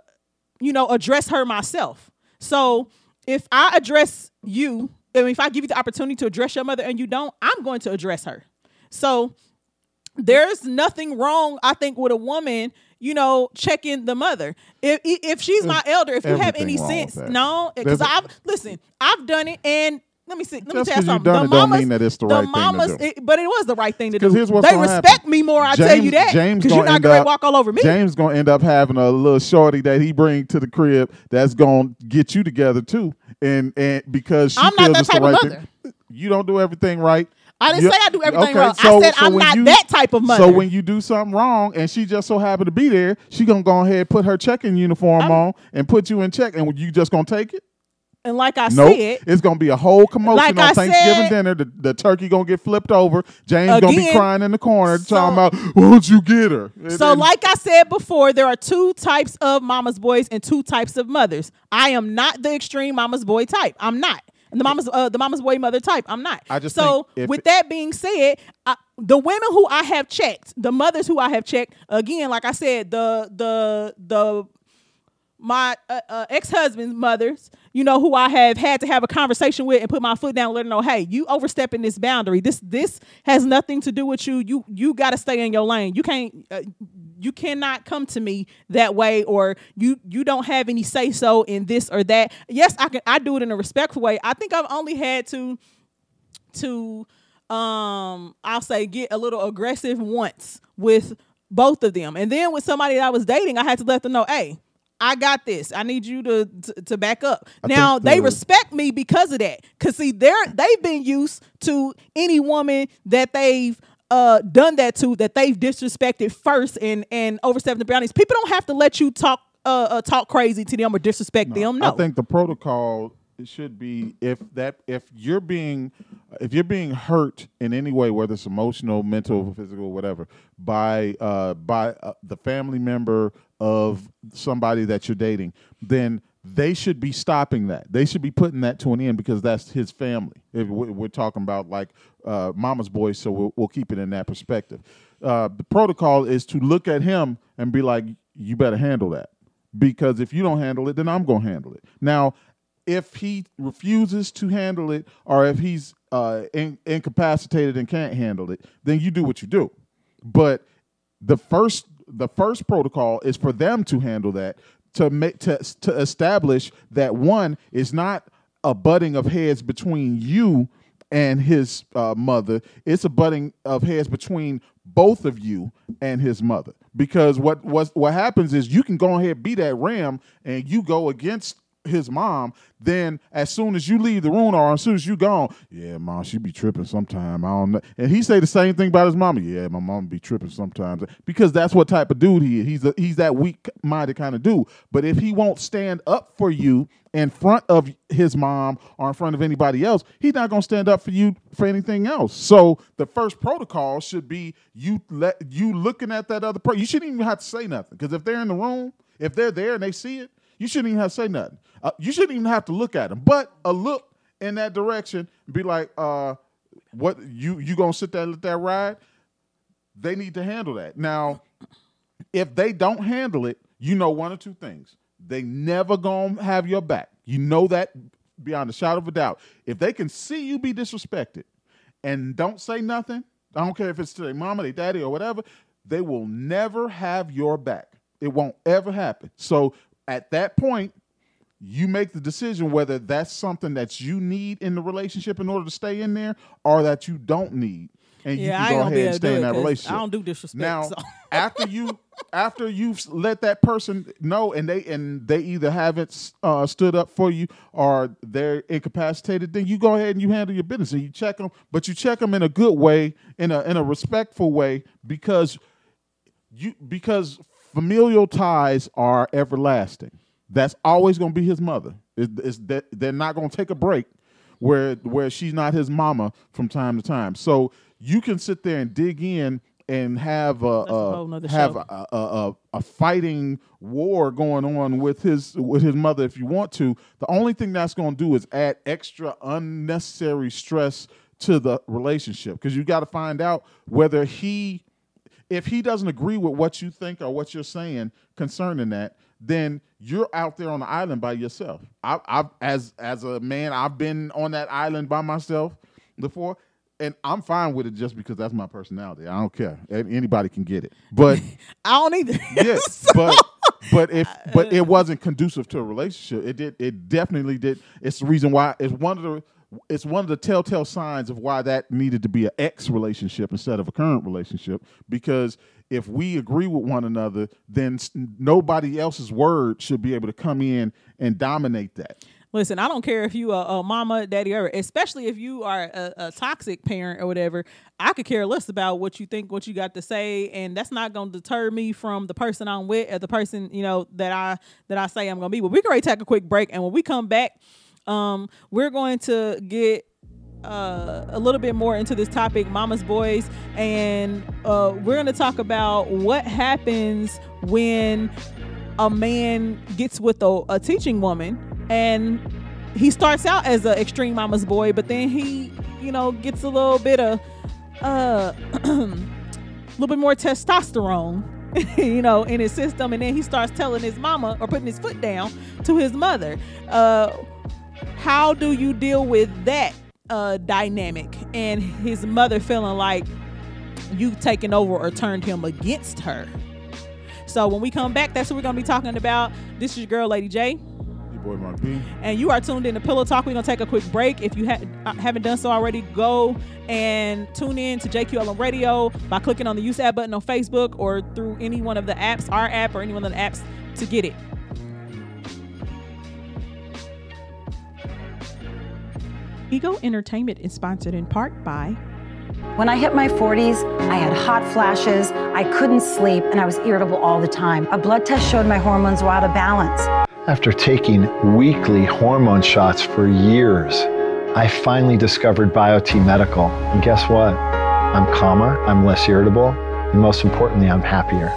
you know address her myself so if i address you I mean, if i give you the opportunity to address your mother and you don't i'm going to address her so there's nothing wrong i think with a woman you know checking the mother if if she's my elder if you have any sense no because i've listen i've done it and let me see. Let me tell you something. done the it don't mamas, mean that it's the right thing to mamas, do. It, but it was the right thing to do. Because here's what's they respect happen. me more. I tell you that. James Because you're not going to walk all over me. James gonna end up having a little shorty that he bring to the crib that's gonna get you together too, and and because she I'm not feels that it's the type of right mother. thing. You don't do everything right. I didn't say I do everything okay, wrong. so- I said so I'm not you- that type of mother. So when you do something wrong and she just so happened to be there, she gonna go ahead put her checking uniform I'm- on and put you in check, and you just gonna take it? and like I Nope. said, It's gonna be a whole commotion Like on I Thanksgiving said- dinner. The, the turkey gonna get flipped over. James gonna be crying in the corner so- talking about, "Won't you get her?" And So, then- like I said before, there are two types of mama's boys and two types of mothers. I am not the extreme mama's boy type. I'm not. And the mama's uh, the mama's boy mother type. I'm not. I just so with it- that being said, I, the women who I have checked, the mothers who I have checked, again, like I said, the the the my uh, uh, ex-husband's mothers, you know, who I have had to have a conversation with and put my foot down, let her know, hey, you overstepping this boundary. This this has nothing to do with you. You you got to stay in your lane. You can't. Uh, you cannot come to me that way, or you you don't have any say so in this or that. Yes, I can. I do it in a respectful way. I think I've only had to to um I'll say get a little aggressive once with both of them. And then with somebody that I was dating, I had to let them know, hey, I got this. I need you to to, to back up. now think they respect me because of that. Cause see, they're they've been used to any woman that they've uh done that to that they've disrespected first and and overstepped the boundaries. People don't have to let you talk uh, uh talk crazy to them or disrespect them. No. I think the protocol should be if that if you're being if you're being hurt in any way, whether it's emotional, mental, physical, whatever, by uh, by uh, the family member of somebody that you're dating, then they should be stopping that. They should be putting that to an end because that's his family. If we're talking about like uh, mama's boy, so we'll, we'll keep it in that perspective. Uh, the protocol is to look at him and be like, "You better handle that." because if you don't handle it, then I'm going to handle it. Now, if he refuses to handle it or if he's uh, in, incapacitated and can't handle it, then you do what you do. But the first the first protocol is for them to handle that to make to to establish that one is not a butting of heads between you and his uh, mother. It's a butting of heads between both of you and his mother. Because what what what happens is you can go ahead be that ram and you go against his mom, then as soon as you leave the room or as soon as you gone, yeah, mom, she be tripping sometime. I don't know. And he say the same thing about his mama. Yeah, my mom be tripping sometimes because that's what type of dude he is. He's a, he's that weak minded kind of dude. But if he won't stand up for you in front of his mom or in front of anybody else, he's not gonna stand up for you for anything else. So the first protocol should be you let you looking at that other person. You shouldn't even have to say nothing because if they're in the room, if they're there and they see it, you shouldn't even have to say nothing. Uh, you shouldn't even have to look at them, but a look in that direction, be like, uh, "What you you gonna sit there and let that ride?" They need to handle that. Now, if they don't handle it, you know one or two things. They never gonna have your back. You know that beyond a shadow of a doubt. If they can see you be disrespected and don't say nothing, I don't care if it's to their mama, their daddy, or whatever, they will never have your back. It won't ever happen. So at that point, you make the decision whether that's something that you need in the relationship in order to stay in there or that you don't need. And Yeah, you can go ahead and stay in that relationship. I don't do disrespect. Now, so. *laughs* after you after you've let that person know and they and they either haven't uh, stood up for you or they're incapacitated, then you go ahead and you handle your business and you check them, but you check them in a good way, in a in a respectful way, because you because familial ties are everlasting. That's always going to be his mother. It, it's that they're not going to take a break where where she's not his mama from time to time. So you can sit there and dig in and have a, a have a, a, a, a fighting war going on with his with his mother if you want to. The only thing that's going to do is add extra unnecessary stress to the relationship because you got to find out whether he if he doesn't agree with what you think or what you're saying concerning that, then you're out there on the island by yourself. I, I've as as a man, I've been on that island by myself before, and I'm fine with it just because that's my personality. I don't care. Anybody can get it, but *laughs* I don't either. yes, *laughs* but but if but uh, it wasn't conducive to a relationship. It did. It definitely did. It's the reason why. It's one of the. It's one of the telltale signs of why that needed to be an ex relationship instead of a current relationship. Because if we agree with one another, then nobody else's word should be able to come in and dominate that. Listen, I don't care if you are a mama, daddy, or especially if you are a, a toxic parent or whatever. I could care less about what you think, what you got to say, and that's not going to deter me from the person I'm with or the person you know that I that I say I'm going to be. But we can already take a quick break, and when we come back, um, we're going to get uh, a little bit more into this topic, mama's boys, and uh, we're going to talk about what happens when a man gets with a, a teaching woman and he starts out as an extreme mama's boy, but then he, you know, gets a little bit of uh a *clears throat* little bit more testosterone, *laughs* you know, in his system, and then he starts telling his mama or putting his foot down to his mother. Uh how do you deal with that uh dynamic and his mother feeling like you've taken over or turned him against her? So when we come back, that's what we're gonna be talking about. This is your girl, Lady J, Your boy Mark B. and you are tuned in to Pillow Talk. We're gonna take a quick break. If you ha- uh, haven't done so already, go and tune in to JQLM Radio by clicking on the Use App button on Facebook or through any one of the apps, our app or any one of the apps, to get it. Ego Entertainment is sponsored in part by When I hit my 40s, I had hot flashes, I couldn't sleep, and I was irritable all the time. A blood test showed my hormones were out of balance. After taking weekly hormone shots for years, I finally discovered BioTE Medical. And guess what? I'm calmer, I'm less irritable, and most importantly, I'm happier.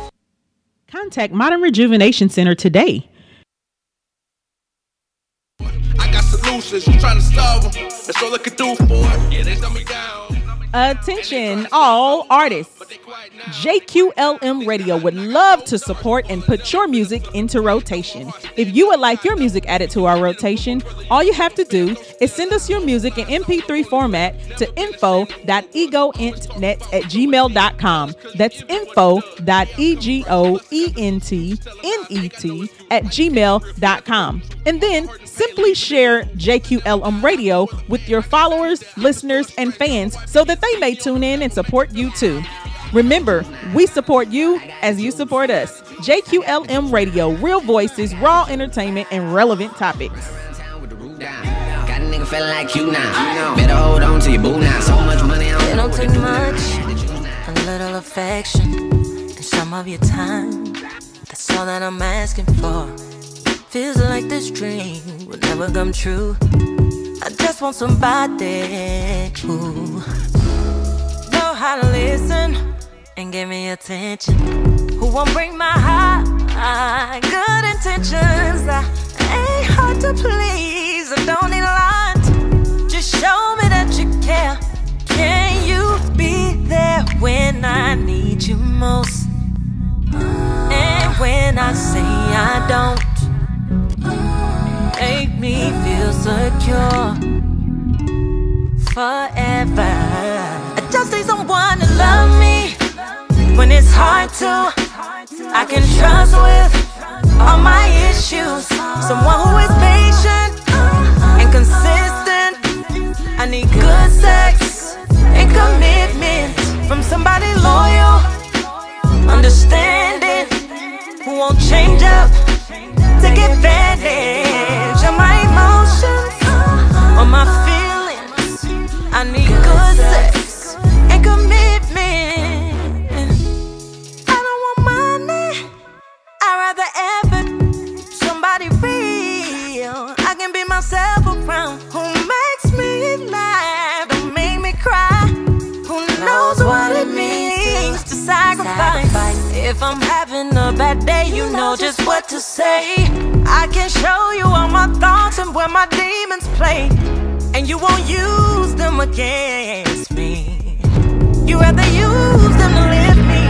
Contact Modern Rejuvenation Center today. Solutions, trying to solve them. That's all I can do for it. Yeah, they shut me down. Attention, all artists. JQLM Radio would love to support and put your music into rotation. If you would like your music added to our rotation, all you have to do is send us your music in MP3 format to info.egoentnet at gmail.com. That's info.egoentnet at gmail.com. And then simply share JQLM Radio with your followers, listeners, and fans so that they may tune in and support you too. Remember, we support you as you support us. JQLM Radio, real voices, raw entertainment, and relevant topics. Got a nigga feeling like you now. Better hold on to your boo now. So much money, I don't don't know take what to do. much, a little affection, and some of your time. That's all that I'm asking for. Feels like this dream will never come true. I just want somebody who know how to listen and give me attention. Who won't break my heart? Ah, good intentions. I ain't hard to please. I don't need a lot. Just show me that you care. Can you be there when I need you most? And when I say I don't, make me feel secure forever. Just need someone to love me when it's hard to. I can trust with all my issues. Someone who is patient and consistent. I need good sex and commitment from somebody loyal, understanding, who won't change up, take advantage of my emotions or my feelings. I need good sex If I'm having a bad day, you know just what to say. I can show you all my thoughts and where my demons play. And you won't use them against me. You rather use them to lift me.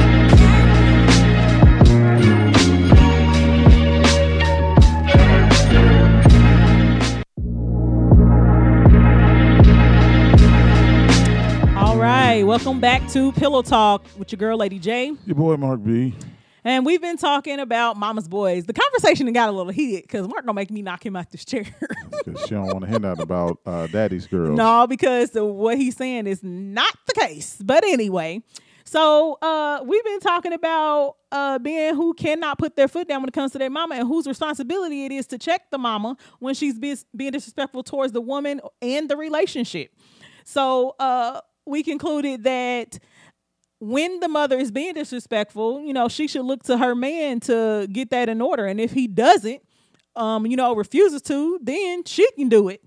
All right, welcome back to Pillow Talk with your girl, Lady J. Your boy Mark B. And we've been talking about mama's boys. The conversation got a little heated because Mark gonna make me knock him out this chair. *laughs* she don't want to hear nothing about uh, daddy's girls. no, because what he's saying is not the case. But anyway, so uh, we've been talking about uh, being who cannot put their foot down when it comes to their mama and whose responsibility it is to check the mama when she's being, being disrespectful towards the woman and the relationship. So uh, we concluded that when the mother is being disrespectful, you know, she should look to her man to get that in order. And if he doesn't, um, you know, refuses to, then she can do it.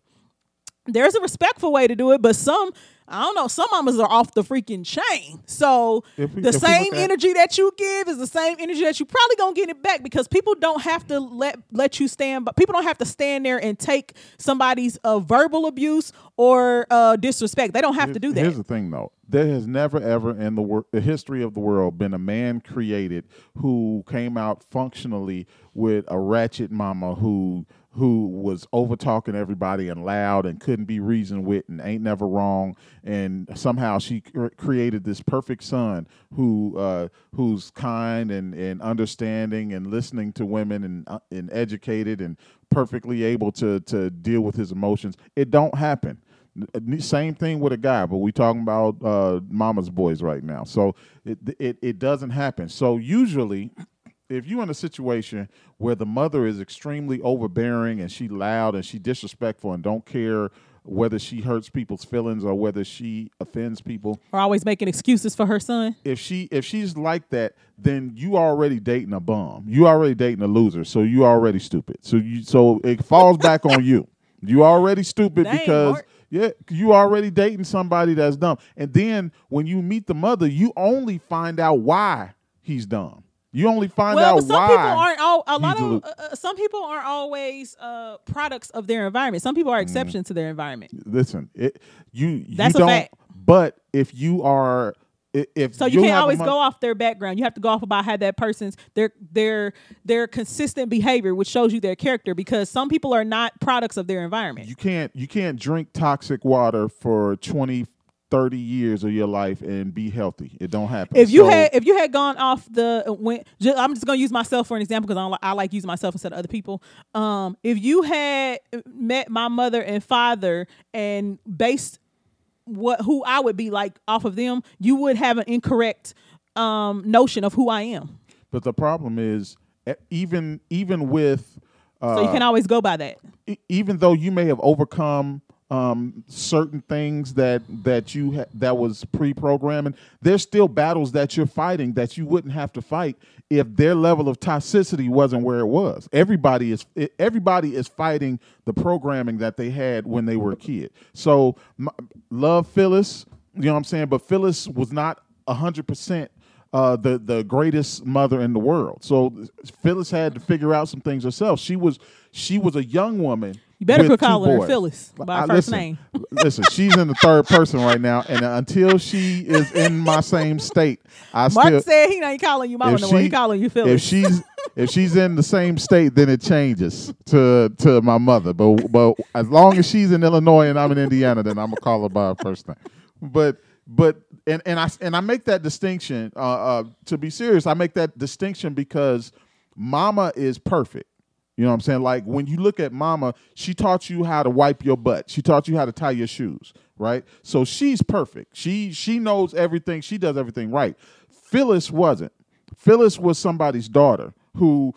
There's a respectful way to do it, but some, I don't know, some mamas are off the freaking chain. So we- the same at- energy that you give is the same energy that you probably gonna get it back because people don't have to let let you stand, but people don't have to stand there and take somebody's uh, verbal abuse or uh, disrespect. They don't have to do that. Here's the thing, though. There has never, ever in the, wor- the history of the world been a man created who came out functionally with a ratchet mama who who was over talking everybody and loud and couldn't be reasoned with and ain't never wrong and somehow she cr- created this perfect son who uh, who's kind and, and understanding and listening to women and uh, and educated and perfectly able to to deal with his emotions. It don't happen. Same thing with a guy, but we talking about uh, mama's boys right now. So it, it it doesn't happen. So usually, if you're in a situation where the mother is extremely overbearing and she loud and she disrespectful and don't care whether she hurts people's feelings or whether she offends people, Or always making excuses for her son. if she if she's like that, then you already dating a bum. You already dating a loser. So you already stupid. So you so it falls back on you. You already stupid Dang, because Mark. yeah, you already dating somebody that's dumb. And then when you meet the mother, you only find out why he's dumb. You only find well, out some why. people aren't all. A lot of uh, uh, some people aren't always uh, products of their environment. Some people are exceptions to their environment. Listen, it you That's a you don't fact. But if you are, if So you can't always go off their background. You have to go off about how that person's their their their consistent behavior, which shows you their character. Because some people are not products of their environment. you can't you can't drink toxic water for 20 30 years of your life and be healthy it don't happen if you So- had if you had gone off the when ju- I'm just gonna use myself for an example because I, don't I like using myself instead of other people. Um, if you had met my mother and father and based what who I would be like off of them, you would have an incorrect um notion of who I am. but the problem is even even with uh, So you can always go by that. e- even though you may have overcome um, certain things that that you ha- that was pre-programming, there's still battles that you're fighting that you wouldn't have to fight if their level of toxicity wasn't where it was. Everybody is everybody is fighting the programming that they had when they were a kid. So love Phyllis, you know what I'm saying, but Phyllis was not hundred percent uh, the the greatest mother in the world. So Phyllis had to figure out some things herself. She was she was a young woman. You better quit calling her boys. Phyllis by her I- first listen, name. *laughs* listen, she's in the third person right now, and until she is in my same state, I Mark still. said he ain't calling you mama no more. He calling you Phyllis. If she's *laughs* if she's in the same state, then it changes to to my mother. But but as long as she's in Illinois and I'm in Indiana, then I'm gonna call her by her first name. But but and and I and I make that distinction. Uh, uh, to be serious, I make that distinction because Mama is perfect. You know what I'm saying? Like when you look at Mama, she taught you how to wipe your butt. She taught you how to tie your shoes, right? So she's perfect. She she knows everything. She does everything right. Phyllis wasn't. Phyllis was somebody's daughter who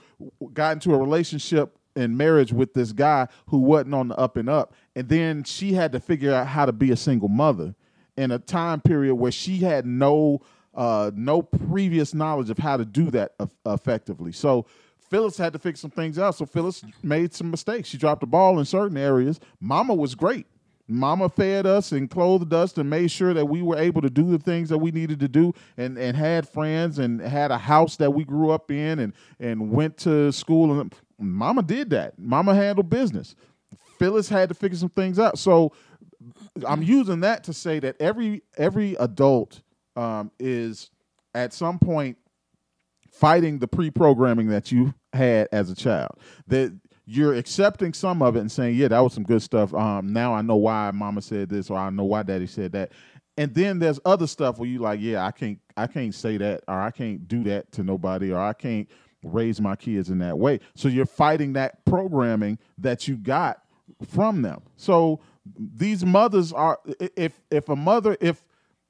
got into a relationship and marriage with this guy who wasn't on the up and up, and then she had to figure out how to be a single mother in a time period where she had no uh, no previous knowledge of how to do that effectively. So Phyllis had to fix some things out. So Phyllis made some mistakes. She dropped the ball in certain areas. Mama was great. Mama fed us and clothed us and made sure that we were able to do the things that we needed to do and, and had friends and had a house that we grew up in and, and went to school. And Mama did that. Mama handled business. Phyllis had to figure some things out. So I'm using that to say that every every adult um, is at some point fighting the pre-programming that you had as a child. That you're accepting some of it and saying, "Yeah, that was some good stuff." Um, now I know why Mama said this, or I know why Daddy said that. And then there's other stuff where you're like, "Yeah, I can't, I can't say that, or I can't do that to nobody, or I can't raise my kids in that way." So you're fighting that programming that you got from them. So these mothers are if if a mother if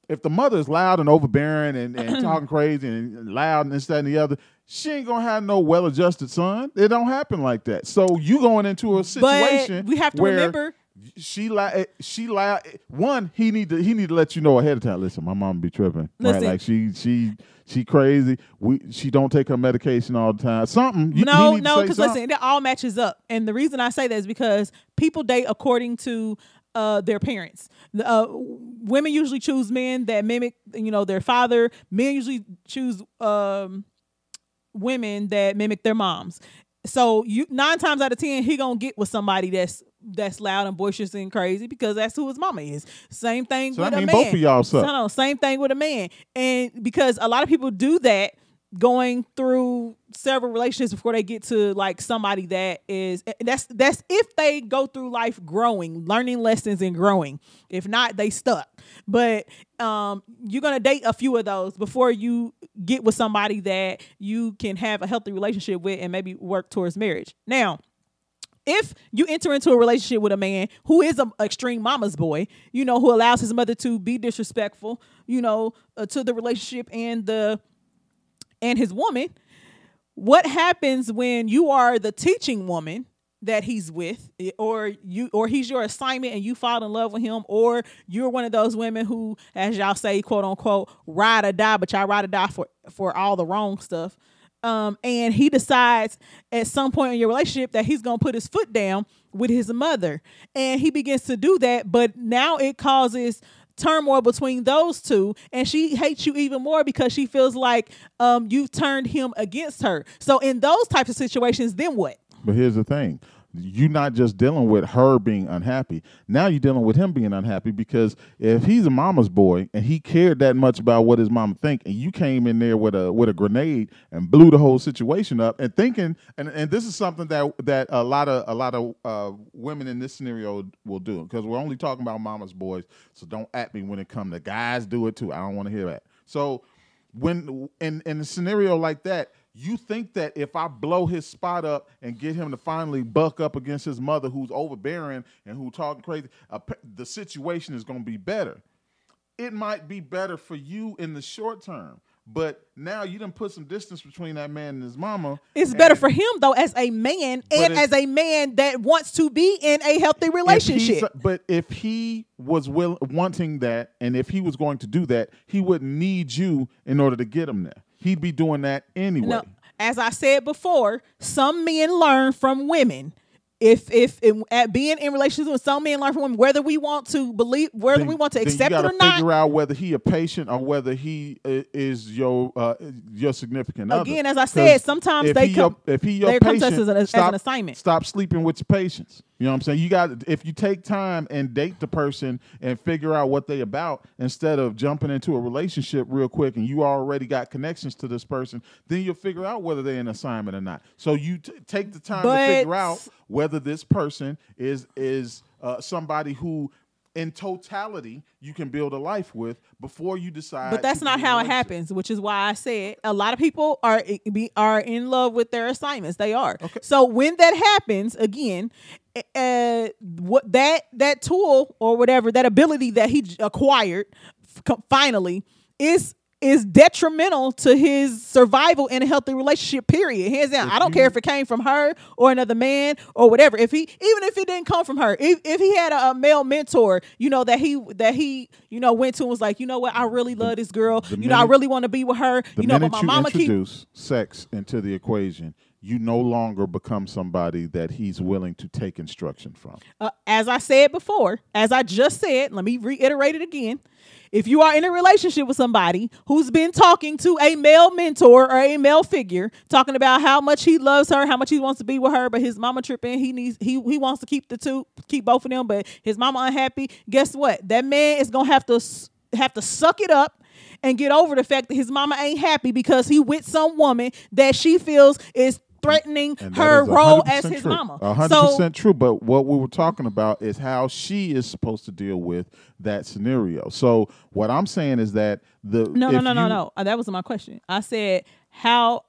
if the mother is loud and overbearing and, and *clears throat* talking crazy and loud and this, that, and the other, she ain't gonna have no well adjusted son. It don't happen like that. So you going into a situation we have to remember- she like eh, she like one, he need to he need to let you know ahead of time. Listen, my mom be tripping. Right? Listen. Like she she she crazy. We she don't take her medication all the time. Something. You, no, he need to no, because listen, it all matches up. And the reason I say that is because people date according to uh, their parents. Uh, women usually choose men that mimic, you know, their father. Men usually choose um, women that mimic their moms. So you nine times out of ten, he gonna get with somebody that's that's loud and boisterous and crazy because that's who his mama is. Same thing So with that a man. both of y'all suck. No, no, same thing with a man. And because a lot of people do that going through several relationships before they get to like somebody that is that's that's if they go through life growing, learning lessons and growing. If not, they stuck. But um you're gonna date a few of those before you get with somebody that you can have a healthy relationship with and maybe work towards marriage. Now, if you enter into a relationship with a man who is an extreme mama's boy, you know, who allows his mother to be disrespectful, you know, uh, to the relationship and the and his woman, what happens when you are the teaching woman that he's with or you or he's your assignment and you fall in love with him or you're one of those women who as y'all say quote unquote ride or die but y'all ride or die for for all the wrong stuff um, and he decides at some point in your relationship that he's gonna put his foot down with his mother, and he begins to do that. But now it causes turmoil between those two, and she hates you even more because she feels like um, you've turned him against her. So in those types of situations, then what? But here's the thing: you're not just dealing with her being unhappy. Now you're dealing with him being unhappy because if he's a mama's boy and he cared that much about what his mama think, and you came in there with a with a grenade and blew the whole situation up, and thinking, and, and this is something that that a lot of a lot of uh, women in this scenario will do because we're only talking about mama's boys, so don't at me when it comes to guys do it too. I don't want to hear that. So when in in a scenario like that, you think that if I blow his spot up and get him to finally buck up against his mother, who's overbearing and who talking crazy, uh, the situation is going to be better. It might be better for you in the short term, but now you didn't put some distance between that man and his mama. It's better for him though, as a man and as a man that wants to be in a healthy if relationship. but if he was will wanting that, and if he was going to do that, he wouldn't need you in order to get him there. He'd be doing that anyway. No, as I said before, some men learn from women. If if, if at being in relationships with some men learn from women, whether we want to believe, whether then- we want to accept it or not. figure out whether he a patient or whether he is your uh, your significant other. Again, as I said, sometimes they come- your, if he your they come to us patient, as an- as an assignment. Stop sleeping with your patients. You know what I'm saying? You got if you take time and date the person and figure out what they about instead of jumping into a relationship real quick and you already got connections to this person, then you'll figure out whether they're an assignment or not. So you t- take the time to figure out whether this person is is uh, somebody who in totality you can build a life with before you decide But that's not be in a how it happens, which is why I said a lot of people are be are in love with their assignments. They are. Okay. So when that happens, again, uh, what that that tool or whatever that ability that he acquired finally is is detrimental to his survival in a healthy relationship. Period. Hands down. I don't care if it came from her or another man or whatever. If he even if it didn't come from her, if, if he had a, a male mentor, you know that he that he you know went to and was like, you know what, I really love this girl. You know, I really want to be with her. The You know, but minute my you mama keep introduce sex into the equation, you no longer become somebody that he's willing to take instruction from. uh, as I said before, as I just said, let me reiterate it again. If you are in a relationship with somebody who's been talking to a male mentor or a male figure, talking about how much he loves her, how much he wants to be with her, but his mama tripping, he needs he he wants to keep the two, keep both of them, but his mama unhappy. Guess what? That man is gonna have to have to suck it up and get over the fact that his mama ain't happy because he with some woman that she feels is threatening And her role as his true. mama. A hundred So percent true. But what we were talking about is how she is supposed to deal with that scenario. So what I'm saying is that the No, no, no, no, no. Uh, That wasn't my question. I said how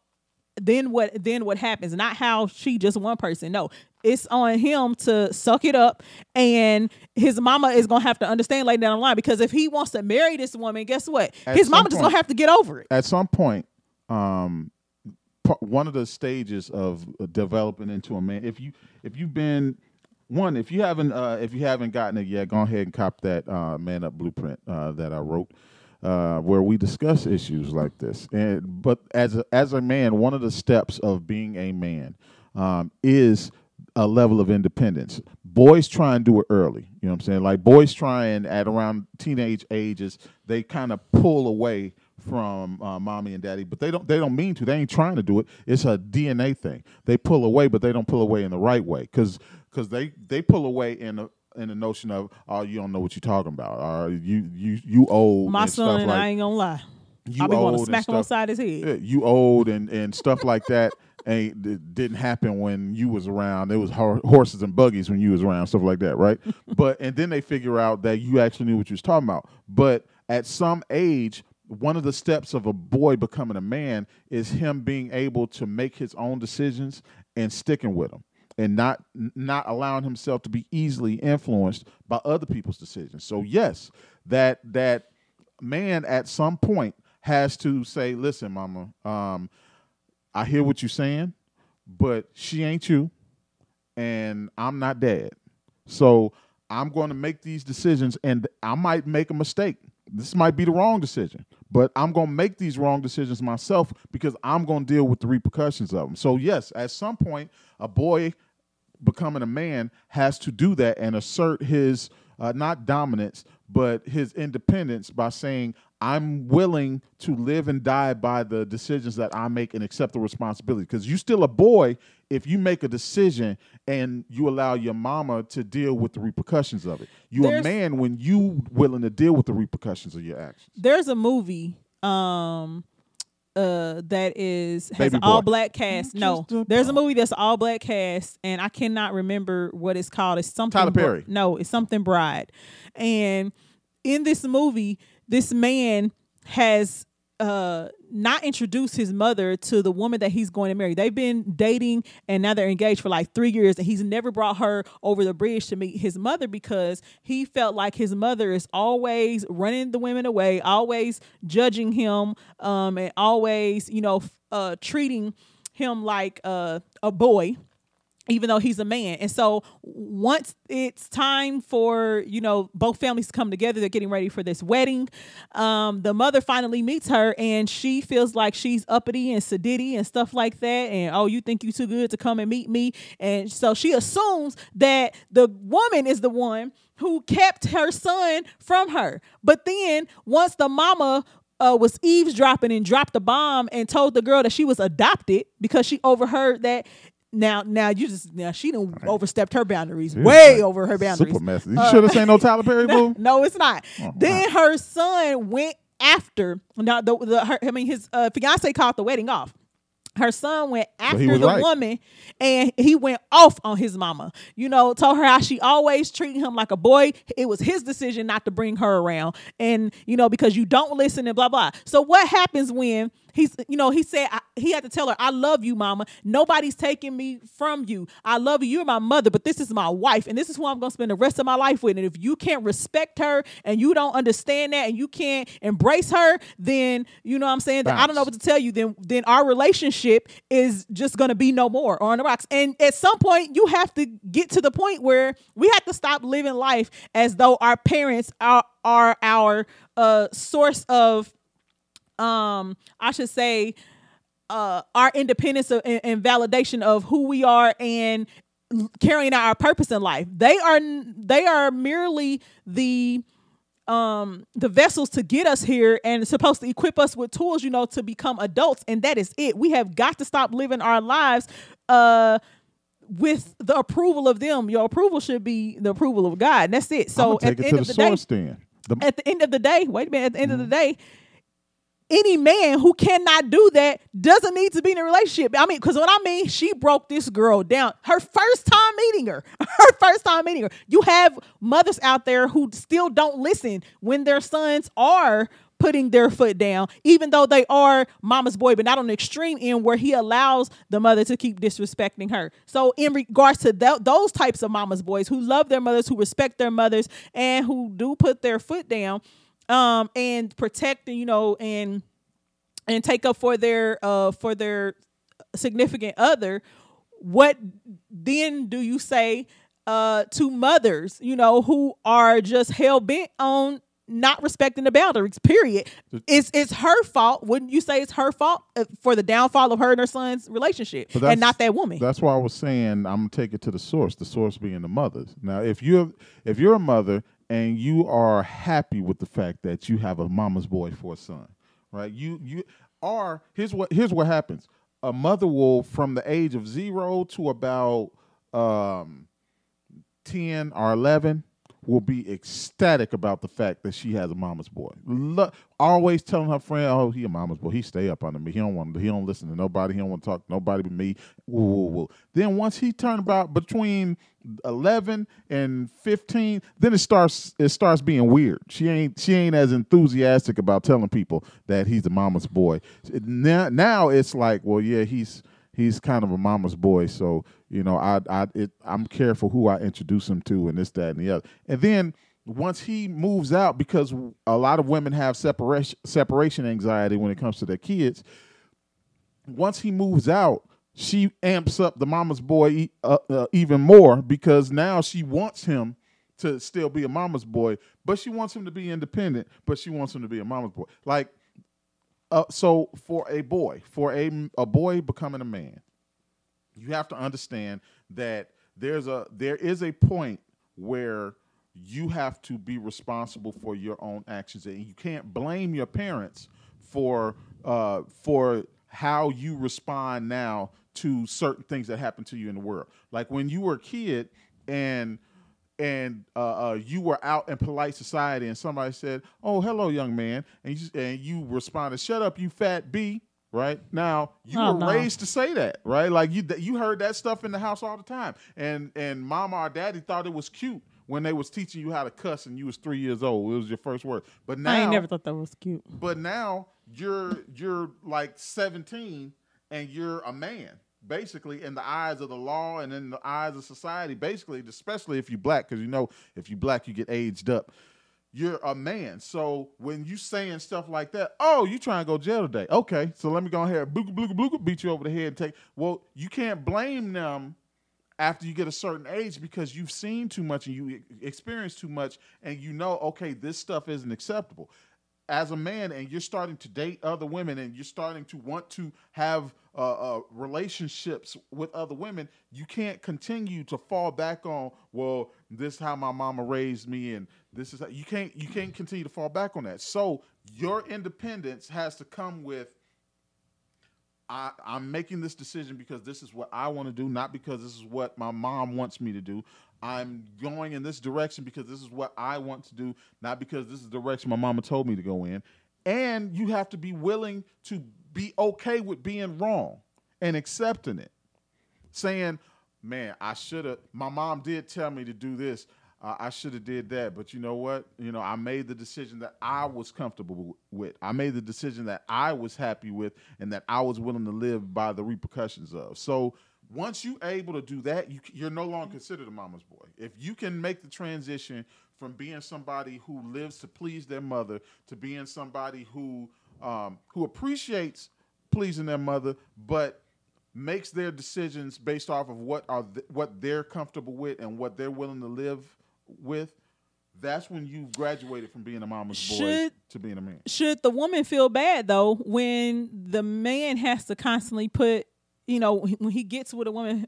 then what then what happens? Not how she just one person. No. It's on him to suck it up and his mama is gonna have to understand later down the line because if he wants to marry this woman, guess what? At his mama just gonna have to get over it. at some point, um, one of the stages of uh, developing into a man. If you if you've been one, if you haven't uh, if you haven't gotten it yet, go ahead and cop that uh, man up blueprint uh, that I wrote. Uh, where we discuss issues like this, and but as a, as a man, one of the steps of being a man um, is a level of independence. Boys try and do it early. You know what I'm saying? Like boys try and at around teenage ages, they kind of pull away from uh, mommy and daddy, but they don't. They don't mean to. They ain't trying to do it. It's a DNA thing. They pull away, but they don't pull away in the right way because because they they pull away in the in the notion of oh you don't know what you're talking about or you you you old My and stuff son, like I ain't gonna lie. you I be wanna and smack him upside his head. You old and and stuff like that ain't it didn't happen when you was around. It was hor- horses and buggies when you was around, stuff like that, right? *laughs* but and then they figure out that you actually knew what you was talking about. But at some age, one of the steps of a boy becoming a man is him being able to make his own decisions and sticking with them and not not allowing himself to be easily influenced by other people's decisions. So yes, that that man at some point has to say, "Listen, mama, um, I hear what you're saying, but she ain't you, and I'm not dad. So I'm going to make these decisions, and I might make a mistake. This might be the wrong decision, but I'm going to make these wrong decisions myself because I'm going to deal with the repercussions of them. So yes, at some point, a boy becoming a man has to do that and assert his uh, not dominance but his independence by saying, I'm willing to live and die by the decisions that I make and accept the responsibility. Because you're still a boy if you make a decision and you allow your mama to deal with the repercussions of it. You're a man when you willing to deal with the repercussions of your actions. There's a movie um uh that is has Baby an all black cast. No, a there's a movie that's all black cast, and I cannot remember what it's called. It's something. Tyler Bri- Perry. no, it's something Bride. And in this movie, this man has uh not introduce his mother to the woman that he's going to marry. They've been dating and now they're engaged for like three years, and he's never brought her over the bridge to meet his mother because he felt like his mother is always running the women away, always judging him, um, and always, you know, uh treating him like uh, a boy even though he's a man. And so once it's time for, you know, both families to come together, they're getting ready for this wedding. Um, the mother finally meets her and she feels like she's uppity and sedity and stuff like that. And oh, you think you're too good to come and meet me. And so she assumes that the woman is the one who kept her son from her. But then once the mama uh, was eavesdropping and dropped the bomb and told the girl that she was adopted because she overheard that. Now, now you just now she done overstepped her boundaries, Dude, way like over her boundaries. Super messy. You Uh, should have seen no Tyler Perry *laughs* no, movie. no, it's not. Oh, then her son went after. Now, the, the her, I mean, his uh, fiance called the wedding off. Her son went after the right. woman, and he went off on his mama. You know, told her how she always treated him like a boy. It was his decision not to bring her around, and you know because you don't listen and blah blah. So what happens when he's you know he said I, he had to tell her I love you, mama. Nobody's taking me from you. I love you. You're my mother, but this is my wife, and this is who I'm gonna spend the rest of my life with. And if you can't respect her and you don't understand that and you can't embrace her, then you know what I'm saying. I don't know what to tell you. Then then our relationship is just gonna be no more or on the rocks. And at some point, you have to get to the point where we have to stop living life as though our parents are are our uh source of um I should say uh our independence of, and, and validation of who we are and carrying out our purpose in life. They are they are merely the um the vessels to get us here and supposed to equip us with tools you know to become adults and that is it we have got to stop living our lives uh with the approval of them your approval should be the approval of god and that's it so at the it end to of the the day source then. At the end of the day, wait a minute, at the end of the day, any man who cannot do that doesn't need to be in a relationship. I mean, because what I mean, she broke this girl down. Her first time meeting her, *laughs* her first time meeting her. You have mothers out there who still don't listen when their sons are putting their foot down, even though they are mama's boy, but not on the extreme end where he allows the mother to keep disrespecting her. So, in regards to tho- those types of mama's boys who love their mothers, who respect their mothers, and who do put their foot down, um, and protect, and you know, and and take up for their uh for their significant other, what then do you say uh to mothers, you know, who are just hell bent on not respecting the boundaries, period. It's it's her fault. Wouldn't you say it's her fault uh, for the downfall of her and her son's relationship and not that woman? That's why I was saying I'm gonna take it to the source. The source being the mothers. Now, if you're if you're a mother and you are happy with the fact that you have a mama's boy for a son, right? You you are here's what here's what happens. A mother will from the age of zero to about um, ten or eleven will be ecstatic about the fact that she has a mama's boy. Lo- always telling her friend, "Oh, he a mama's boy. He stay up under me. He don't want. He don't listen to nobody. He don't want to talk to nobody but me." Then once he turned about between eleven and fifteen, then it starts. It starts being weird. She ain't. She ain't as enthusiastic about telling people that he's a mama's boy. Now, now it's like, well, yeah, he's he's kind of a mama's boy. So you know, I I it, I'm careful who I introduce him to, and this, that, and the other. And then once he moves out, because a lot of women have separation separation anxiety when it comes to their kids. Once he moves out, she amps up the mama's boy uh, uh, even more because now she wants him to still be a mama's boy, but she wants him to be independent, but she wants him to be a mama's boy. Like uh, so for a boy, for a a boy becoming a man, you have to understand that there's a there is a point where you have to be responsible for your own actions, and you can't blame your parents for uh, for how you respond now to certain things that happen to you in the world. Like when you were a kid and and uh, uh, you were out in polite society, and somebody said, "Oh, hello, young man," and you and you responded, "Shut up, you fat b." Right now, you Oh, were no. raised to say that, right? Like you, you heard that stuff in the house all the time, and and mama or daddy thought it was cute when they was teaching you how to cuss, and you was three years old. It was your first word, but now I ain't never thought that was cute. but now you're you're like 17 and you're a man, basically in the eyes of the law and in the eyes of society. Basically, especially if you black, because you know if you black, you get aged up. You're a man, so when you saying stuff like that, oh, you trying to go jail today? Okay, so let me go ahead, blooka blooka blooka, beat you over the head and take. Well, you can't blame them after you get a certain age because you've seen too much and you experienced too much and you know okay this stuff isn't acceptable as a man and you're starting to date other women and you're starting to want to have uh, uh, relationships with other women you can't continue to fall back on well this is how my mama raised me and this is how, you can't you can't continue to fall back on that so your independence has to come with I, I'm making this decision because this is what I want to do, not because this is what my mom wants me to do. I'm going in this direction because this is what I want to do, not because this is the direction my mama told me to go in. And you have to be willing to be okay with being wrong and accepting it. Saying, man, I should have, my mom did tell me to do this. Uh, I should have did that, but you know what? You know, I made the decision that I was comfortable with. I made the decision that I was happy with, and that I was willing to live by the repercussions of. So once you're able to do that, you, you're no longer considered a mama's boy. If you can make the transition from being somebody who lives to please their mother to being somebody who um, who appreciates pleasing their mother, but makes their decisions based off of what are th- what they're comfortable with and what they're willing to live with. That's when you've graduated from being a mama's boy to being a man. Should the woman feel bad though when the man has to constantly put, you know, when he gets with a woman,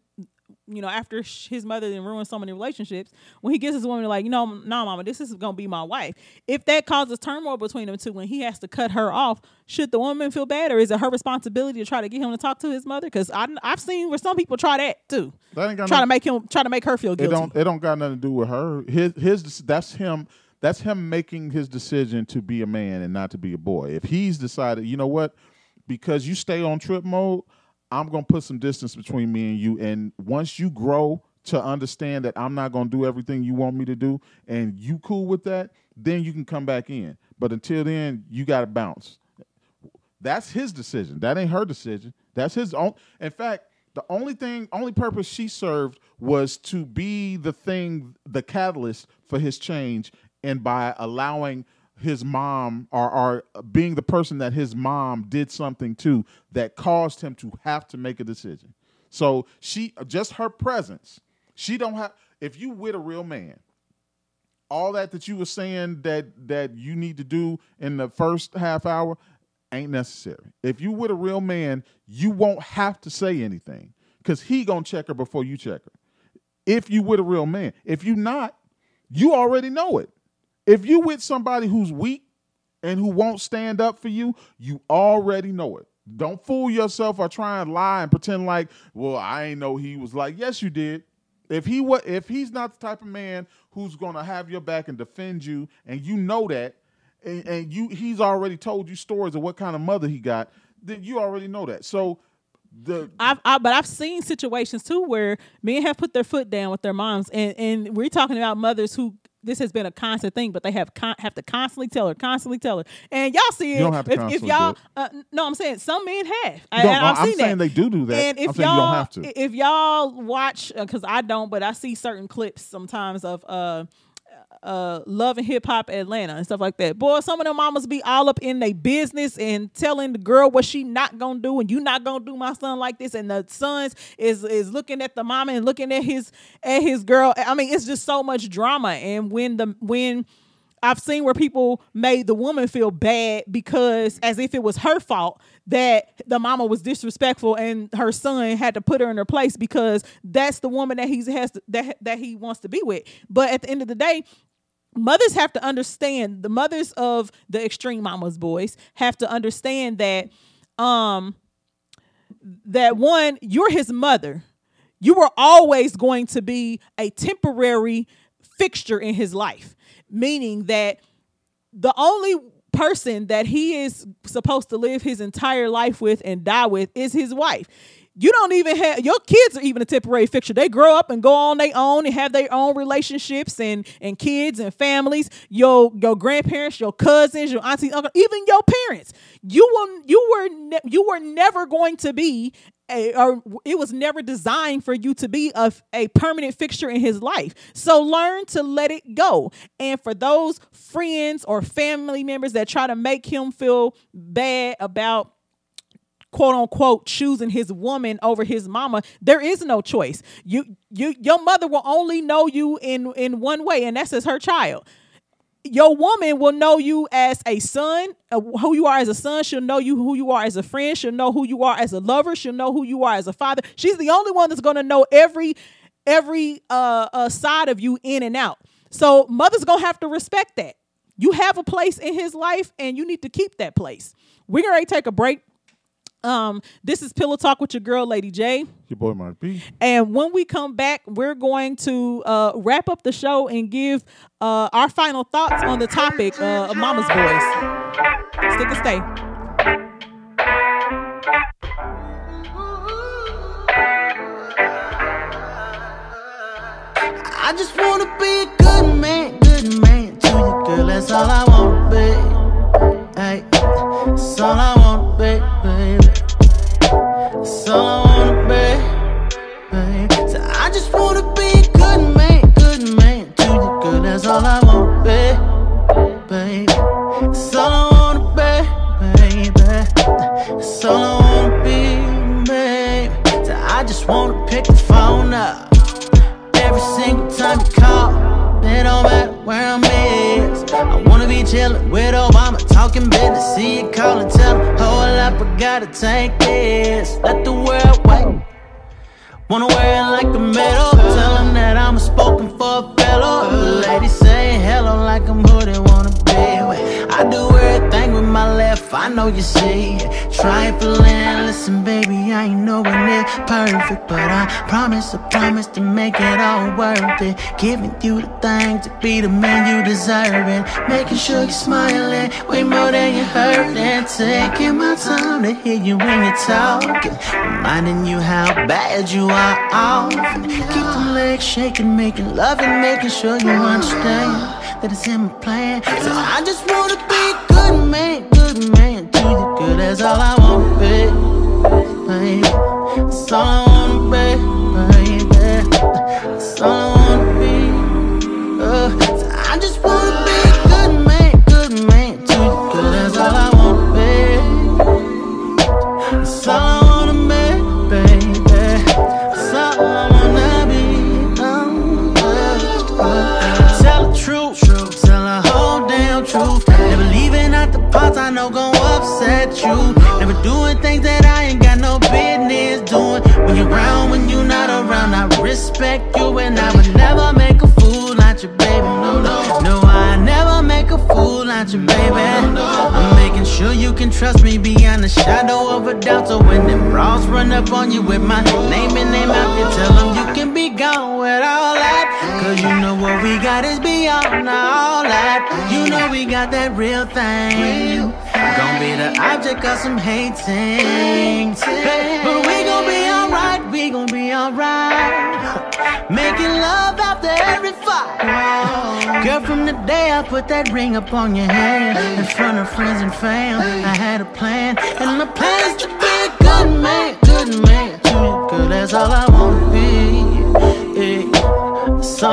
you know, after his mother and ruined so many relationships, when he gets his woman like, you know, no, mama, this is gonna be my wife. If that causes turmoil between them two, when he has to cut her off, should the woman feel bad, or is it her responsibility to try to get him to talk to his mother? Because I've seen where some people try that too, That ain't got try no- to make him try to make her feel It guilty. don't it don't got nothing to do with her. His his that's him that's him making his decision to be a man and not to be a boy. If he's decided, you know what, because you stay on trip mode, I'm gonna put some distance between me and you. And once you grow to understand that I'm not gonna do everything you want me to do, and you cool with that, then you can come back in. But until then, you gotta bounce. That's his decision. That ain't her decision. That's his own. In fact, the only thing, only purpose she served was to be the thing, the catalyst for his change, and by allowing his mom or, or being the person that his mom did something to that caused him to have to make a decision. So she, just her presence, she don't have. If you with a real man, all that that you were saying that that you need to do in the first half hour ain't necessary. If you with a real man, you won't have to say anything because he gonna check her before you check her. If you with a real man, if you not, you already know it. If you with somebody who's weak and who won't stand up for you, you already know it. Don't fool yourself or try and lie and pretend like, well, I ain't know he was like, yes, you did. If he wa- if he's not the type of man who's gonna have your back and defend you, and you know that, and, and you he's already told you stories of what kind of mother he got, then you already know that. So the I've, I, but I've seen situations too where men have put their foot down with their moms, and and we're talking about mothers who this has been a constant thing, but they have con- have to constantly tell her, constantly tell her, and y'all see it. You don't have to if, if y'all, uh, no, I'm saying some men have. I, and I've I'm seen saying that. they do do that. And if I'm y'all, don't have to. if y'all watch, because I don't, but I see certain clips sometimes of uh uh love and hip hop Atlanta and stuff like that. Boy, some of them mamas be all up in their business and telling the girl what she not gonna do and you not gonna do my son like this. And the sons is is looking at the mama and looking at his at his girl. I mean, it's just so much drama. And when the when I've seen where people made the woman feel bad because as if it was her fault that the mama was disrespectful and her son had to put her in her place because that's the woman that he's has to, that that he wants to be with. But at the end of the day, mothers have to understand the mothers of the extreme mamas boys have to understand that um that one you're his mother. You were always going to be a temporary fixture in his life meaning that the only person that he is supposed to live his entire life with and die with is his wife you don't even have your kids are even a temporary fixture. They grow up and go on their own and have their own relationships and and kids and families. Your your grandparents, your cousins, your aunties, uncle, even your parents. You will you were ne- you were never going to be a, or it was never designed for you to be a, a permanent fixture in his life. So learn to let it go. And for those friends or family members that try to make him feel bad about quote unquote choosing his woman over his mama there is no choice. You you your mother will only know you in in one way and that's as her child. Your woman will know you as a son uh, who you are as a son. She'll know you who you are as a friend. She'll know who you are as a lover. She'll know who you are as a father. She's the only one that's going to know every every uh, uh side of you in and out. So mother's going to have to respect that. You have a place in his life and you need to keep that place. We're going to take a break um, this is Pillow Talk with your girl, Lady J. Your boy Mark B. And when we come back, we're going to uh, wrap up the show and give uh, our final thoughts on the topic uh, of Mama's Boys. Stick and stay. I just wanna be a good man, good man to you, girl. That's all I wanna be. Hey, that's all I wanna where I'm at. I wanna be chillin' with Obama, talking business. See you call and tell him, hold up, I gotta take this. Let the world wait. Wanna wear it like a medal. Tell him that I'm a spoken for fellow. The ladies say hello like I'm who they wanna be. I do I know you see. Trifling, listen, baby, I ain't nowhere near perfect. But I promise, I promise to make it all worth it. Giving you the thing to be the man you deserve it. Making sure you're smiling way more than you're hurting. Taking my time to hear you when you're talking. Reminding you how bad you are often. Keep them legs shaking, making love and making sure you understand that it's in my plan. So I just wanna be a good man, you. That's all I wanna be, baby. That's all I wanna be, respect you and I would never make a fool out you, baby. No, no, no, I never make a fool out you, baby. I'm making sure you can trust me beyond the shadow of a doubt. So when them bras run up on you with my name and name out, you tell them you can be gone with all that. Cause you know what we got is beyond all that. You know we got that real thing. Gonna be the object of some hating. But we gon' be be alright. Making love after every fight. Girl, from the day I put that ring up on your hand, in front of friends and fam, I had a plan. And my plan is to be a good man, good man girl. That's all I wanna be. Yeah. That's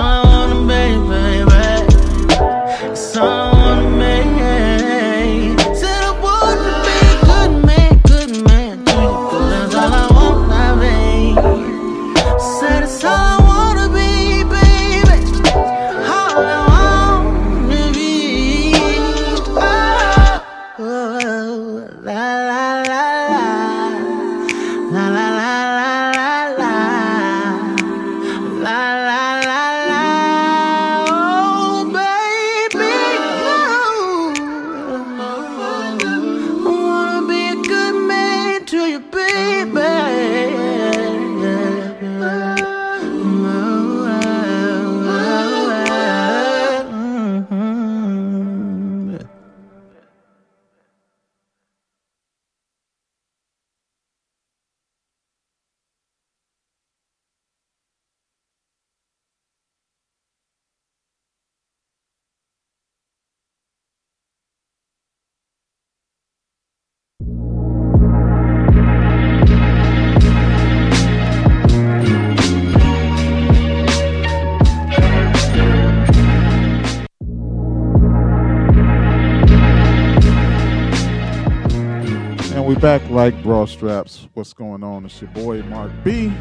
back like bra straps. What's going on? It's your boy Mark B.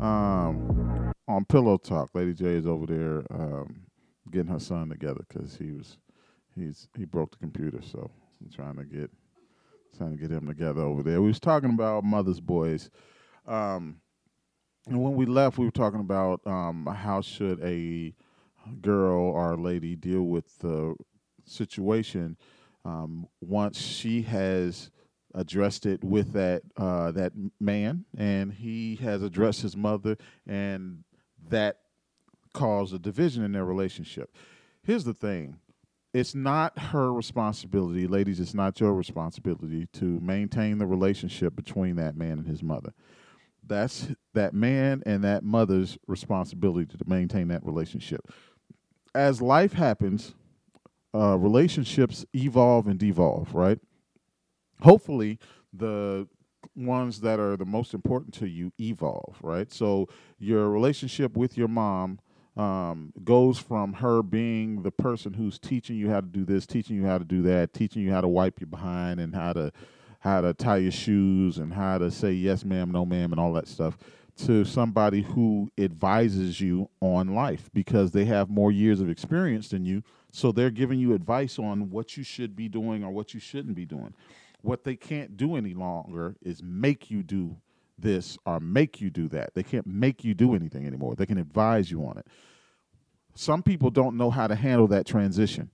Um, on Pillow Talk, Lady J is over there um, getting her son together because he was he's he broke the computer, so I'm trying to get trying to get him together over there. We was talking about mother's boys, um, and when we left, we were talking about um, how should a girl or lady deal with the situation um, once she has addressed it with that uh, that man, and he has addressed his mother, and that caused a division in their relationship. Here's the thing: it's not her responsibility, ladies. It's not your responsibility to maintain the relationship between that man and his mother. That's that man and that mother's responsibility to maintain that relationship. As life happens, uh, relationships evolve and devolve, right? Hopefully, the ones that are the most important to you evolve, right? So your relationship with your mom um, goes from her being the person who's teaching you how to do this, teaching you how to do that, teaching you how to wipe your behind and how to how to tie your shoes and how to say yes ma'am, no ma'am, and all that stuff to somebody who advises you on life because they have more years of experience than you. So they're giving you advice on what you should be doing or what you shouldn't be doing. What they can't do any longer is make you do this or make you do that. They can't make you do anything anymore. They can advise you on it. Some people don't know how to handle that transition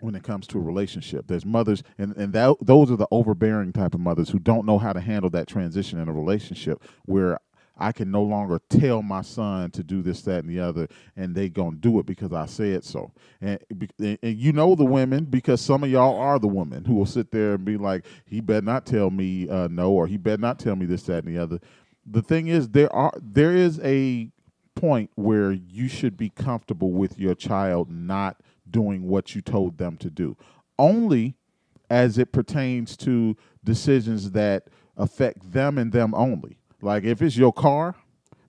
when it comes to a relationship. There's mothers, and, and that, those are the overbearing type of mothers who don't know how to handle that transition in a relationship where I can no longer tell my son to do this, that, and the other, and they gonna do it because I said so. And, and you know the women because some of y'all are the women who will sit there and be like, "He better not tell me uh, no," or "He better not tell me this, that, and the other." The thing is, there are there is a point where you should be comfortable with your child not doing what you told them to do, only as it pertains to decisions that affect them and them only like if it's your car,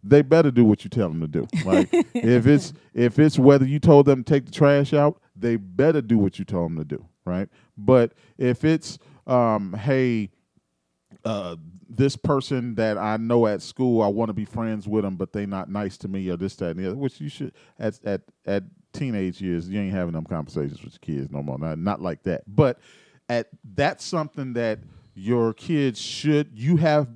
they better do what you tell them to do. Like *laughs* if it's if it's whether you told them to take the trash out, they better do what you told them to do, right? But if it's um, hey, uh, this person that I know at school, I want to be friends with them, but they not nice to me or this, that, and the other. Which you should at at at teenage years, you ain't having them conversations with your kids no more. Not not like that. But at that's something that your kids should you have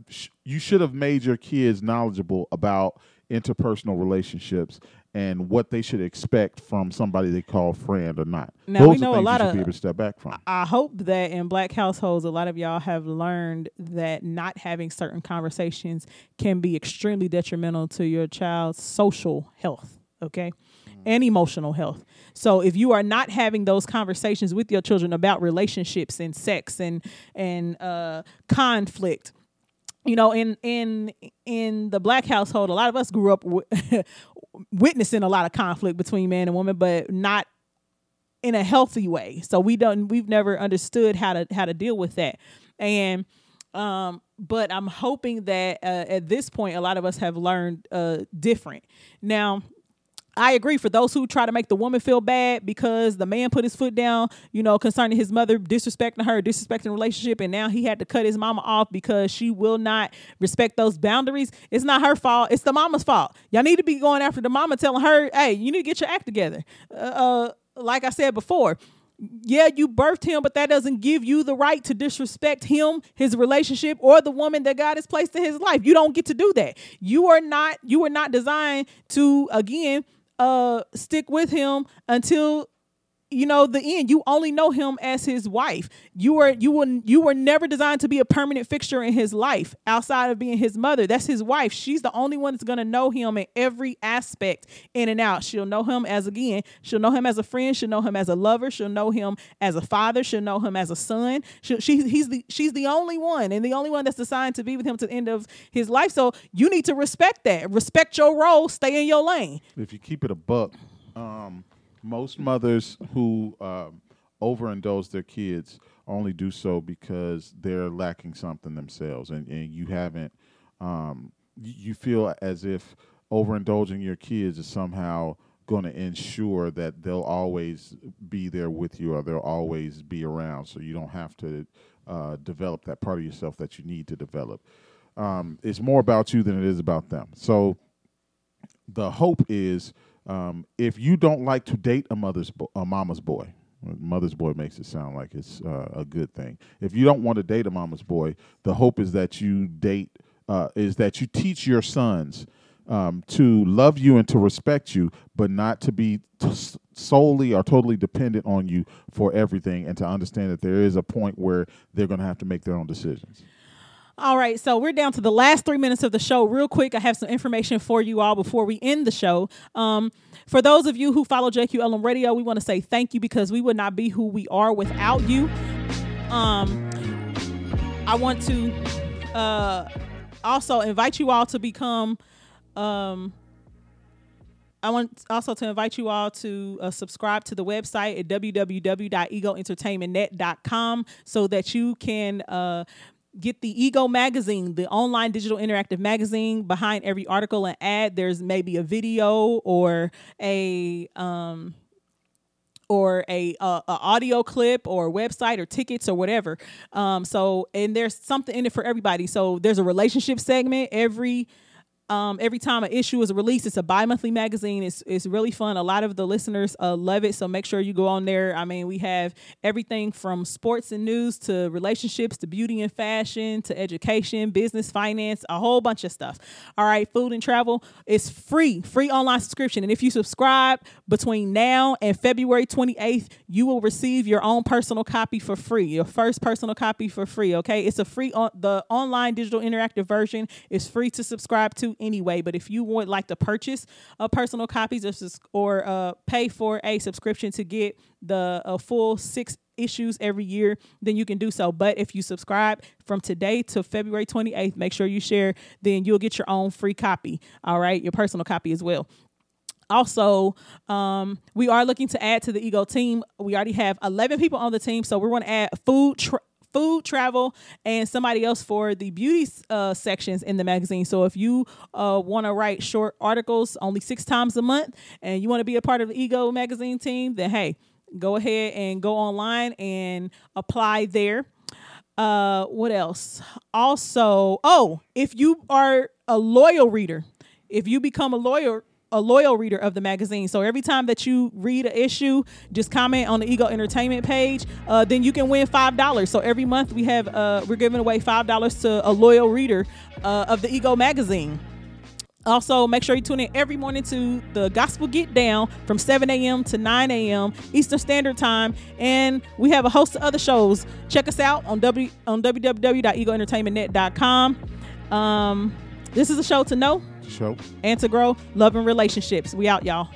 you should have made your kids knowledgeable about interpersonal relationships and what they should expect from somebody they call friend or not. Now Those we know a lot of. to step back from. I hope that in black households, a lot of y'all have learned that not having certain conversations can be extremely detrimental to your child's social health. Okay. Mm. And emotional health. So if you are not having those conversations with your children about relationships and sex and and uh, conflict, you know, in in in the black household, a lot of us grew up w- *laughs* witnessing a lot of conflict between man and woman, but not in a healthy way. So we don't we've never understood how to how to deal with that. And um but I'm hoping that uh, at this point a lot of us have learned uh different. Now I agree for those who try to make the woman feel bad because the man put his foot down, you know, concerning his mother disrespecting her, disrespecting the relationship, and now he had to cut his mama off because she will not respect those boundaries. It's not her fault. It's the mama's fault. Y'all need to be going after the mama, telling her, "Hey, you need to get your act together." Uh, uh like I said before, yeah, you birthed him, but that doesn't give you the right to disrespect him, his relationship, or the woman that God has placed in his life. You don't get to do that. You are not. You are not designed to again uh stick with him until you know the end you only know him as his wife. You were you were you were never designed to be a permanent fixture in his life outside of being his mother. That's his wife. She's the only one that's going to know him in every aspect in and out. She'll know him as again she'll know him as a friend she'll know him as a lover she'll know him as a father she'll know him as a son. She, she he's the she's the only one and the only one that's designed to be with him to the end of his life. So you need to respect that. Respect your role stay in your lane. If you keep it a buck, um, most mothers who um, overindulge their kids only do so because they're lacking something themselves, and, and you haven't. Um, you feel as if overindulging your kids is somehow going to ensure that they'll always be there with you, or they'll always be around, so you don't have to uh, develop that part of yourself that you need to develop. Um, it's more about you than it is about them. So the hope is um, if you don't like to date a mother's bo- a mama's boy, mother's boy makes it sound like it's uh, a good thing. If you don't want to date a mama's boy, the hope is that you date uh, is that you teach your sons um, to love you and to respect you, but not to be t- solely or totally dependent on you for everything, and to understand that there is a point where they're going to have to make their own decisions. All right, so we're down to the last three minutes of the show. Real quick, I have some information for you all before we end the show. Um, for those of you who follow JQLM Radio, we want to say thank you because we would not be who we are without you. Um, I want to uh, also invite you all to become. Um, I want also to invite you all to uh, subscribe to the website at www.egoentertainmentnet.com so that you can uh, get the Ego magazine, the online digital interactive magazine. Behind every article and ad, there's maybe a video or a um, or a, a audio clip or website or tickets or whatever. Um, so and there's something in it for everybody. So there's a relationship segment every um, every time an issue is released, it's a bi-monthly magazine. It's it's really fun. A lot of the listeners uh, love it, so make sure you go on there. I mean, we have everything from sports and news to relationships to beauty and fashion to education, business, finance, a whole bunch of stuff. All right, food and travel is free, free online subscription, and if you subscribe between now and February 28th, you will receive your own personal copy for free. Your first personal copy for free. Okay, it's a free on the online digital interactive version is free to subscribe to anyway. But if you would like to purchase a personal copies or, or uh, pay for a subscription to get the a full six issues every year, then you can do so. But if you subscribe from today to February 28th, make sure you share, then you'll get your own free copy. All right, your personal copy as well also um, we are looking to add to the ego team we already have 11 people on the team so we're going to add food tra- food travel and somebody else for the beauty uh, sections in the magazine. So if you uh, want to write short articles only six times a month and you want to be a part of the ego magazine team then hey go ahead and go online and apply there. Uh, what else? Also oh if you are a loyal reader if you become a loyal a loyal reader of the magazine. So every time that you read an issue, just comment on the Ego Entertainment page. Uh, then you can win five dollars. So every month we have uh, we're giving away five dollars to a loyal reader uh, of the Ego magazine. Also, make sure you tune in every morning to the Gospel Get Down from 7 a.m. to 9 a.m. Eastern Standard Time, and we have a host of other shows. Check us out on w on www.egoentertainmentnet.com. Um, this is a show to know Show. and to grow love and relationships. We out, y'all.